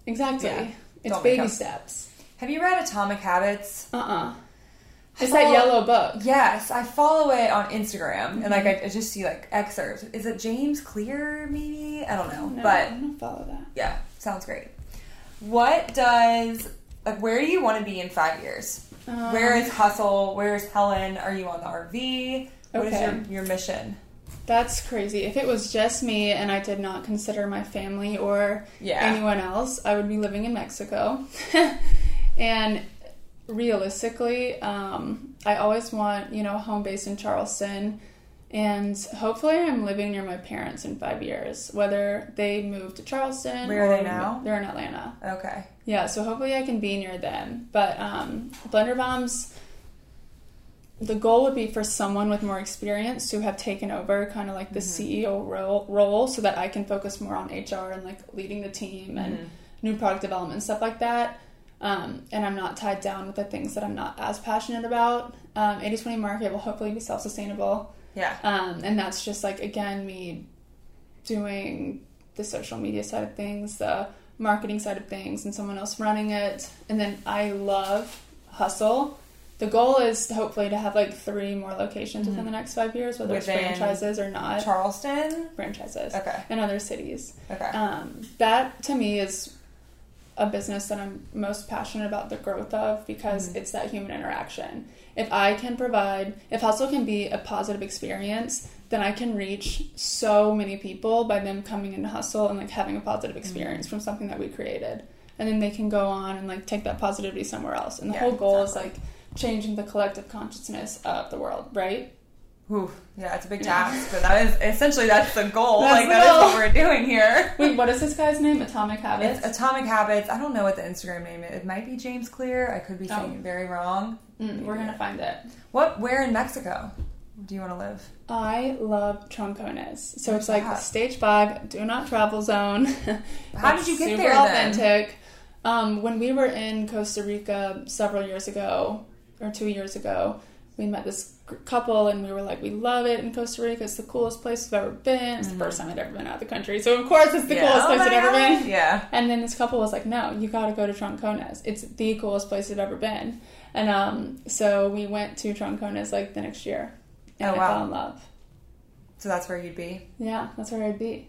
Exactly. Yeah. It's Don't baby steps. Have you read Atomic Habits? Uh uh I It's that yellow book. Yes, I follow it on Instagram, and like Mm-hmm. I, I just see like excerpts. Is it James Clear? Maybe I don't know, No, but I don't follow that. yeah, sounds great. What does like where do you want to be in five years? Um, Where is Hustle? Where is Helen? Are you on the RV? What is Okay. your your mission? That's crazy. If it was just me and I did not consider my family or Yeah. anyone else, I would be living in Mexico. and realistically, um, I always want, you know, a home base in Charleston. And hopefully, I'm living near my parents in five years, whether they move to Charleston. Where are or they now? They're in Atlanta. Okay. Yeah, so hopefully I can be near them. But um, Blender Bombs, the goal would be for someone with more experience to have taken over kind of like the CEO role, role so that I can focus more on HR and like leading the team and new product development and stuff like that. Um, and I'm not tied down with the things that I'm not as passionate about. Um, 80-20 market will hopefully be self-sustainable. Yeah. Um, and that's just like again me doing the social media side of things, the marketing side of things, and someone else running it. And then I love hustle. The goal is hopefully to have like three more locations within the next five years, whether Within it's franchises or not. Charleston. franchises Okay. in other cities. Okay. Um, that to me is a business that I'm most passionate about the growth of because Mhm. it's that human interaction. If I can provide, if hustle can be a positive experience, then I can reach so many people by them coming into hustle and like having a positive experience from something that we created. And then they can go on and like take that positivity somewhere else. And the Yeah, whole goal exactly. is like changing the collective consciousness of the world, right? Whew. Yeah, it's a big task, but that is essentially that's the goal. That's like the that is goal. what we're doing here. Wait, what is this guy's name? Atomic Habits? It's Atomic Habits. I don't know what the Instagram name is. It might be James Clear. I could be saying Oh. it very wrong. Mm, we're gonna find it. What? Where in Mexico do you want to live? I love Troncones. So Where's it's like that? stage five, do not travel zone. How did you get super there, then? authentic. Um, when we were in Costa Rica several years ago, or two years ago, we met this couple and we were like, we love it in Costa Rica. It's the coolest place we've ever been. It's the first time I'd ever been out of the country. So, of course, it's the Mm-hmm. Yeah. coolest Oh place I'd ever been. Yeah. And then this couple was like, "No, you got to go to Troncones. It's the coolest place I've ever been." And um, so we went to Troncones like the next year, and Oh, I wow. fell in love. So that's where you'd be. Yeah, that's where I'd be.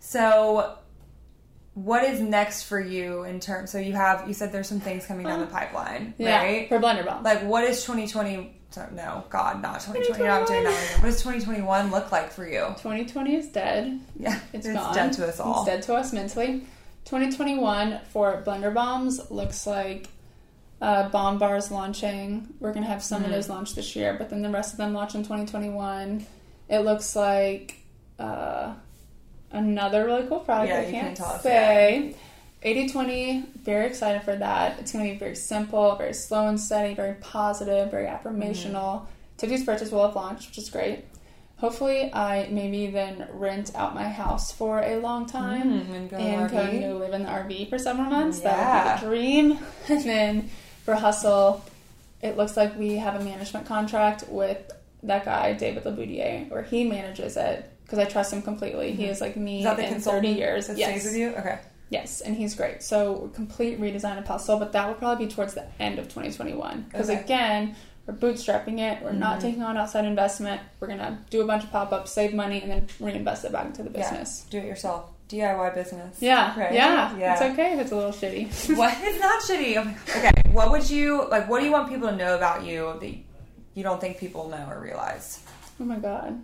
So, what is next for you in terms? So you have you said there's some things coming down the pipeline, Yeah, right? for Blender Bomb. Like, what is 2020? No, God, not 2020. Not doing that. What does 2021 look like for you? 2020 is dead. Yeah, It's, it's gone. dead to us all. It's dead to us mentally. 2021 for Blender Bombs looks like uh, Bomb Bars launching. We're gonna have some of Mhm. those launch this year, but then the rest of them launch in 2021. It looks like uh, another really cool product. Yeah, I you can't can say. 80-20, very excited for that. It's going to be very simple, very slow and steady, very positive, very affirmational. Today's purchase will have launched, which is great. Hopefully, I maybe then rent out my house for a long time Mm, and go and go live in the RV for several months. Yeah. That would be the dream. And then for Hustle, it looks like we have a management contract with that guy David Laboudier, where he manages it because I trust him completely. He is like me Mm-hmm. Is that the in thirty years. that yes. stays with you? Okay. Yes, and he's great. So complete redesign of Hustle, but that will probably be towards the end of 2021 because Okay. again, we're bootstrapping it. We're not Mhm. taking on outside investment. We're gonna do a bunch of pop ups, save money, and then reinvest it back into the business. Do it yourself. DIY business. Yeah, Right? yeah, Yeah. It's okay if it's a little shitty. what? It's not shitty. Oh. Okay. What would you like? What do you want people to know about you that you don't think people know or realize? oh my god.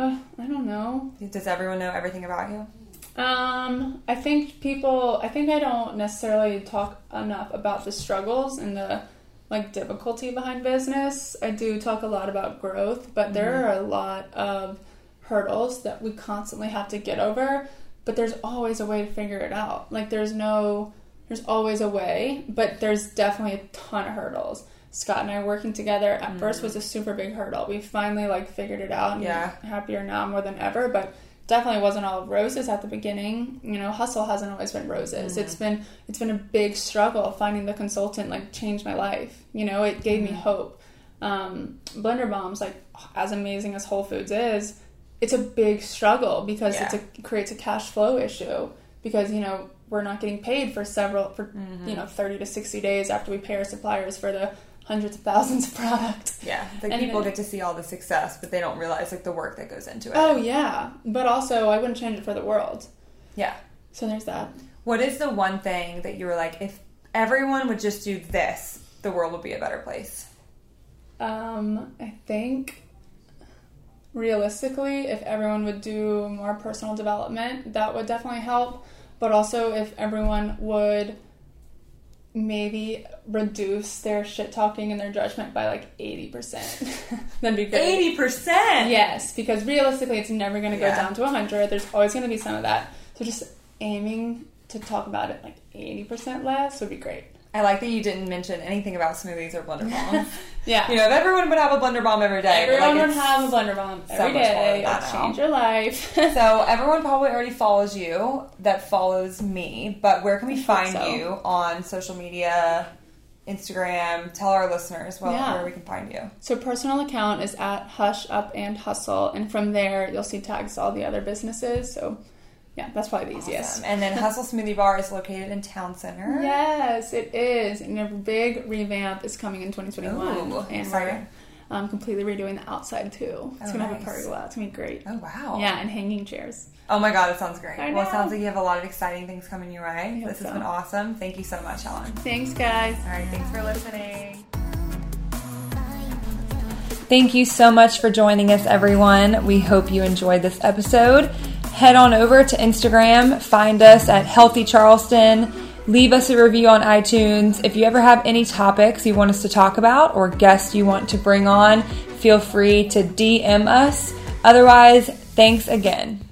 Uh, I don't know. Does everyone know everything about you? Um, I think people. I think I don't necessarily talk enough about the struggles and the like difficulty behind business. I do talk a lot about growth, but there are a lot of hurdles that we constantly have to get over. But there's always a way to figure it out. Like there's no, there's always a way, but there's definitely a ton of hurdles. Scott and I working together at first mm. was a super big hurdle. We finally like figured it out and Yeah. happier now more than ever, but definitely wasn't all roses at the beginning. You know, hustle hasn't always been roses. Mm-hmm. It's been it's been a big struggle finding the consultant like changed my life. You know, it gave me mm-hmm. hope. Um, Blender Bombs, like as amazing as Whole Foods is, it's a big struggle because it's a, it creates a cash flow issue because you know we're not getting paid for several for mm-hmm. you know 30 to 60 days after we pay our suppliers for the hundreds of thousands of products. Yeah. Like And people then- get to see all the success, but they don't realize like the work that goes into it. oh yeah but also i wouldn't change it for the world Yeah. so there's that What is the one thing that you were like, if everyone would just do this, the world would be a better place? um i think realistically if everyone would do more personal development that would definitely help but also if everyone would maybe reduce their shit talking and their judgment by like 80% that'd be great Eighty percent. Yes, because realistically, it's never going to go Yeah. down to 100. There's always going to be some of that. So just aiming to talk about it like 80% less would be great. I like that you didn't mention anything about smoothies or blender bombs. Yeah. you know, if everyone would have a blender bomb every day, Everyone like, would have a blender bomb so every day. that It'll change your life. So everyone probably already follows you that follows me, but where can we find so. you on social media, Instagram? Tell our listeners well, Yeah. where we can find you. so personal account is at Hush Up and Hustle, and from there you'll see tags to all the other businesses. So yeah, that's probably the easiest. And then Hustle Smoothie Bar is located in Town Center. Yes, it is. And a big revamp is coming in 2021. Ooh, and we're um, completely redoing the outside too. It's Oh, going to have nice. a pergola. It's going to be great. Oh wow. Yeah, and hanging chairs. Oh my god, it sounds great. I Well, it sounds like you have a lot of exciting things coming your way. hope This has been awesome. Thank you so much, Helen. Thanks, guys. All right, thanks for listening. Thank you so much for joining us, everyone. We hope you enjoyed this episode. Head on over to Instagram, find us at Healthy Charleston, leave us a review on iTunes. If you ever have any topics you want us to talk about or guests you want to bring on, feel free to DM us. Otherwise, thanks again.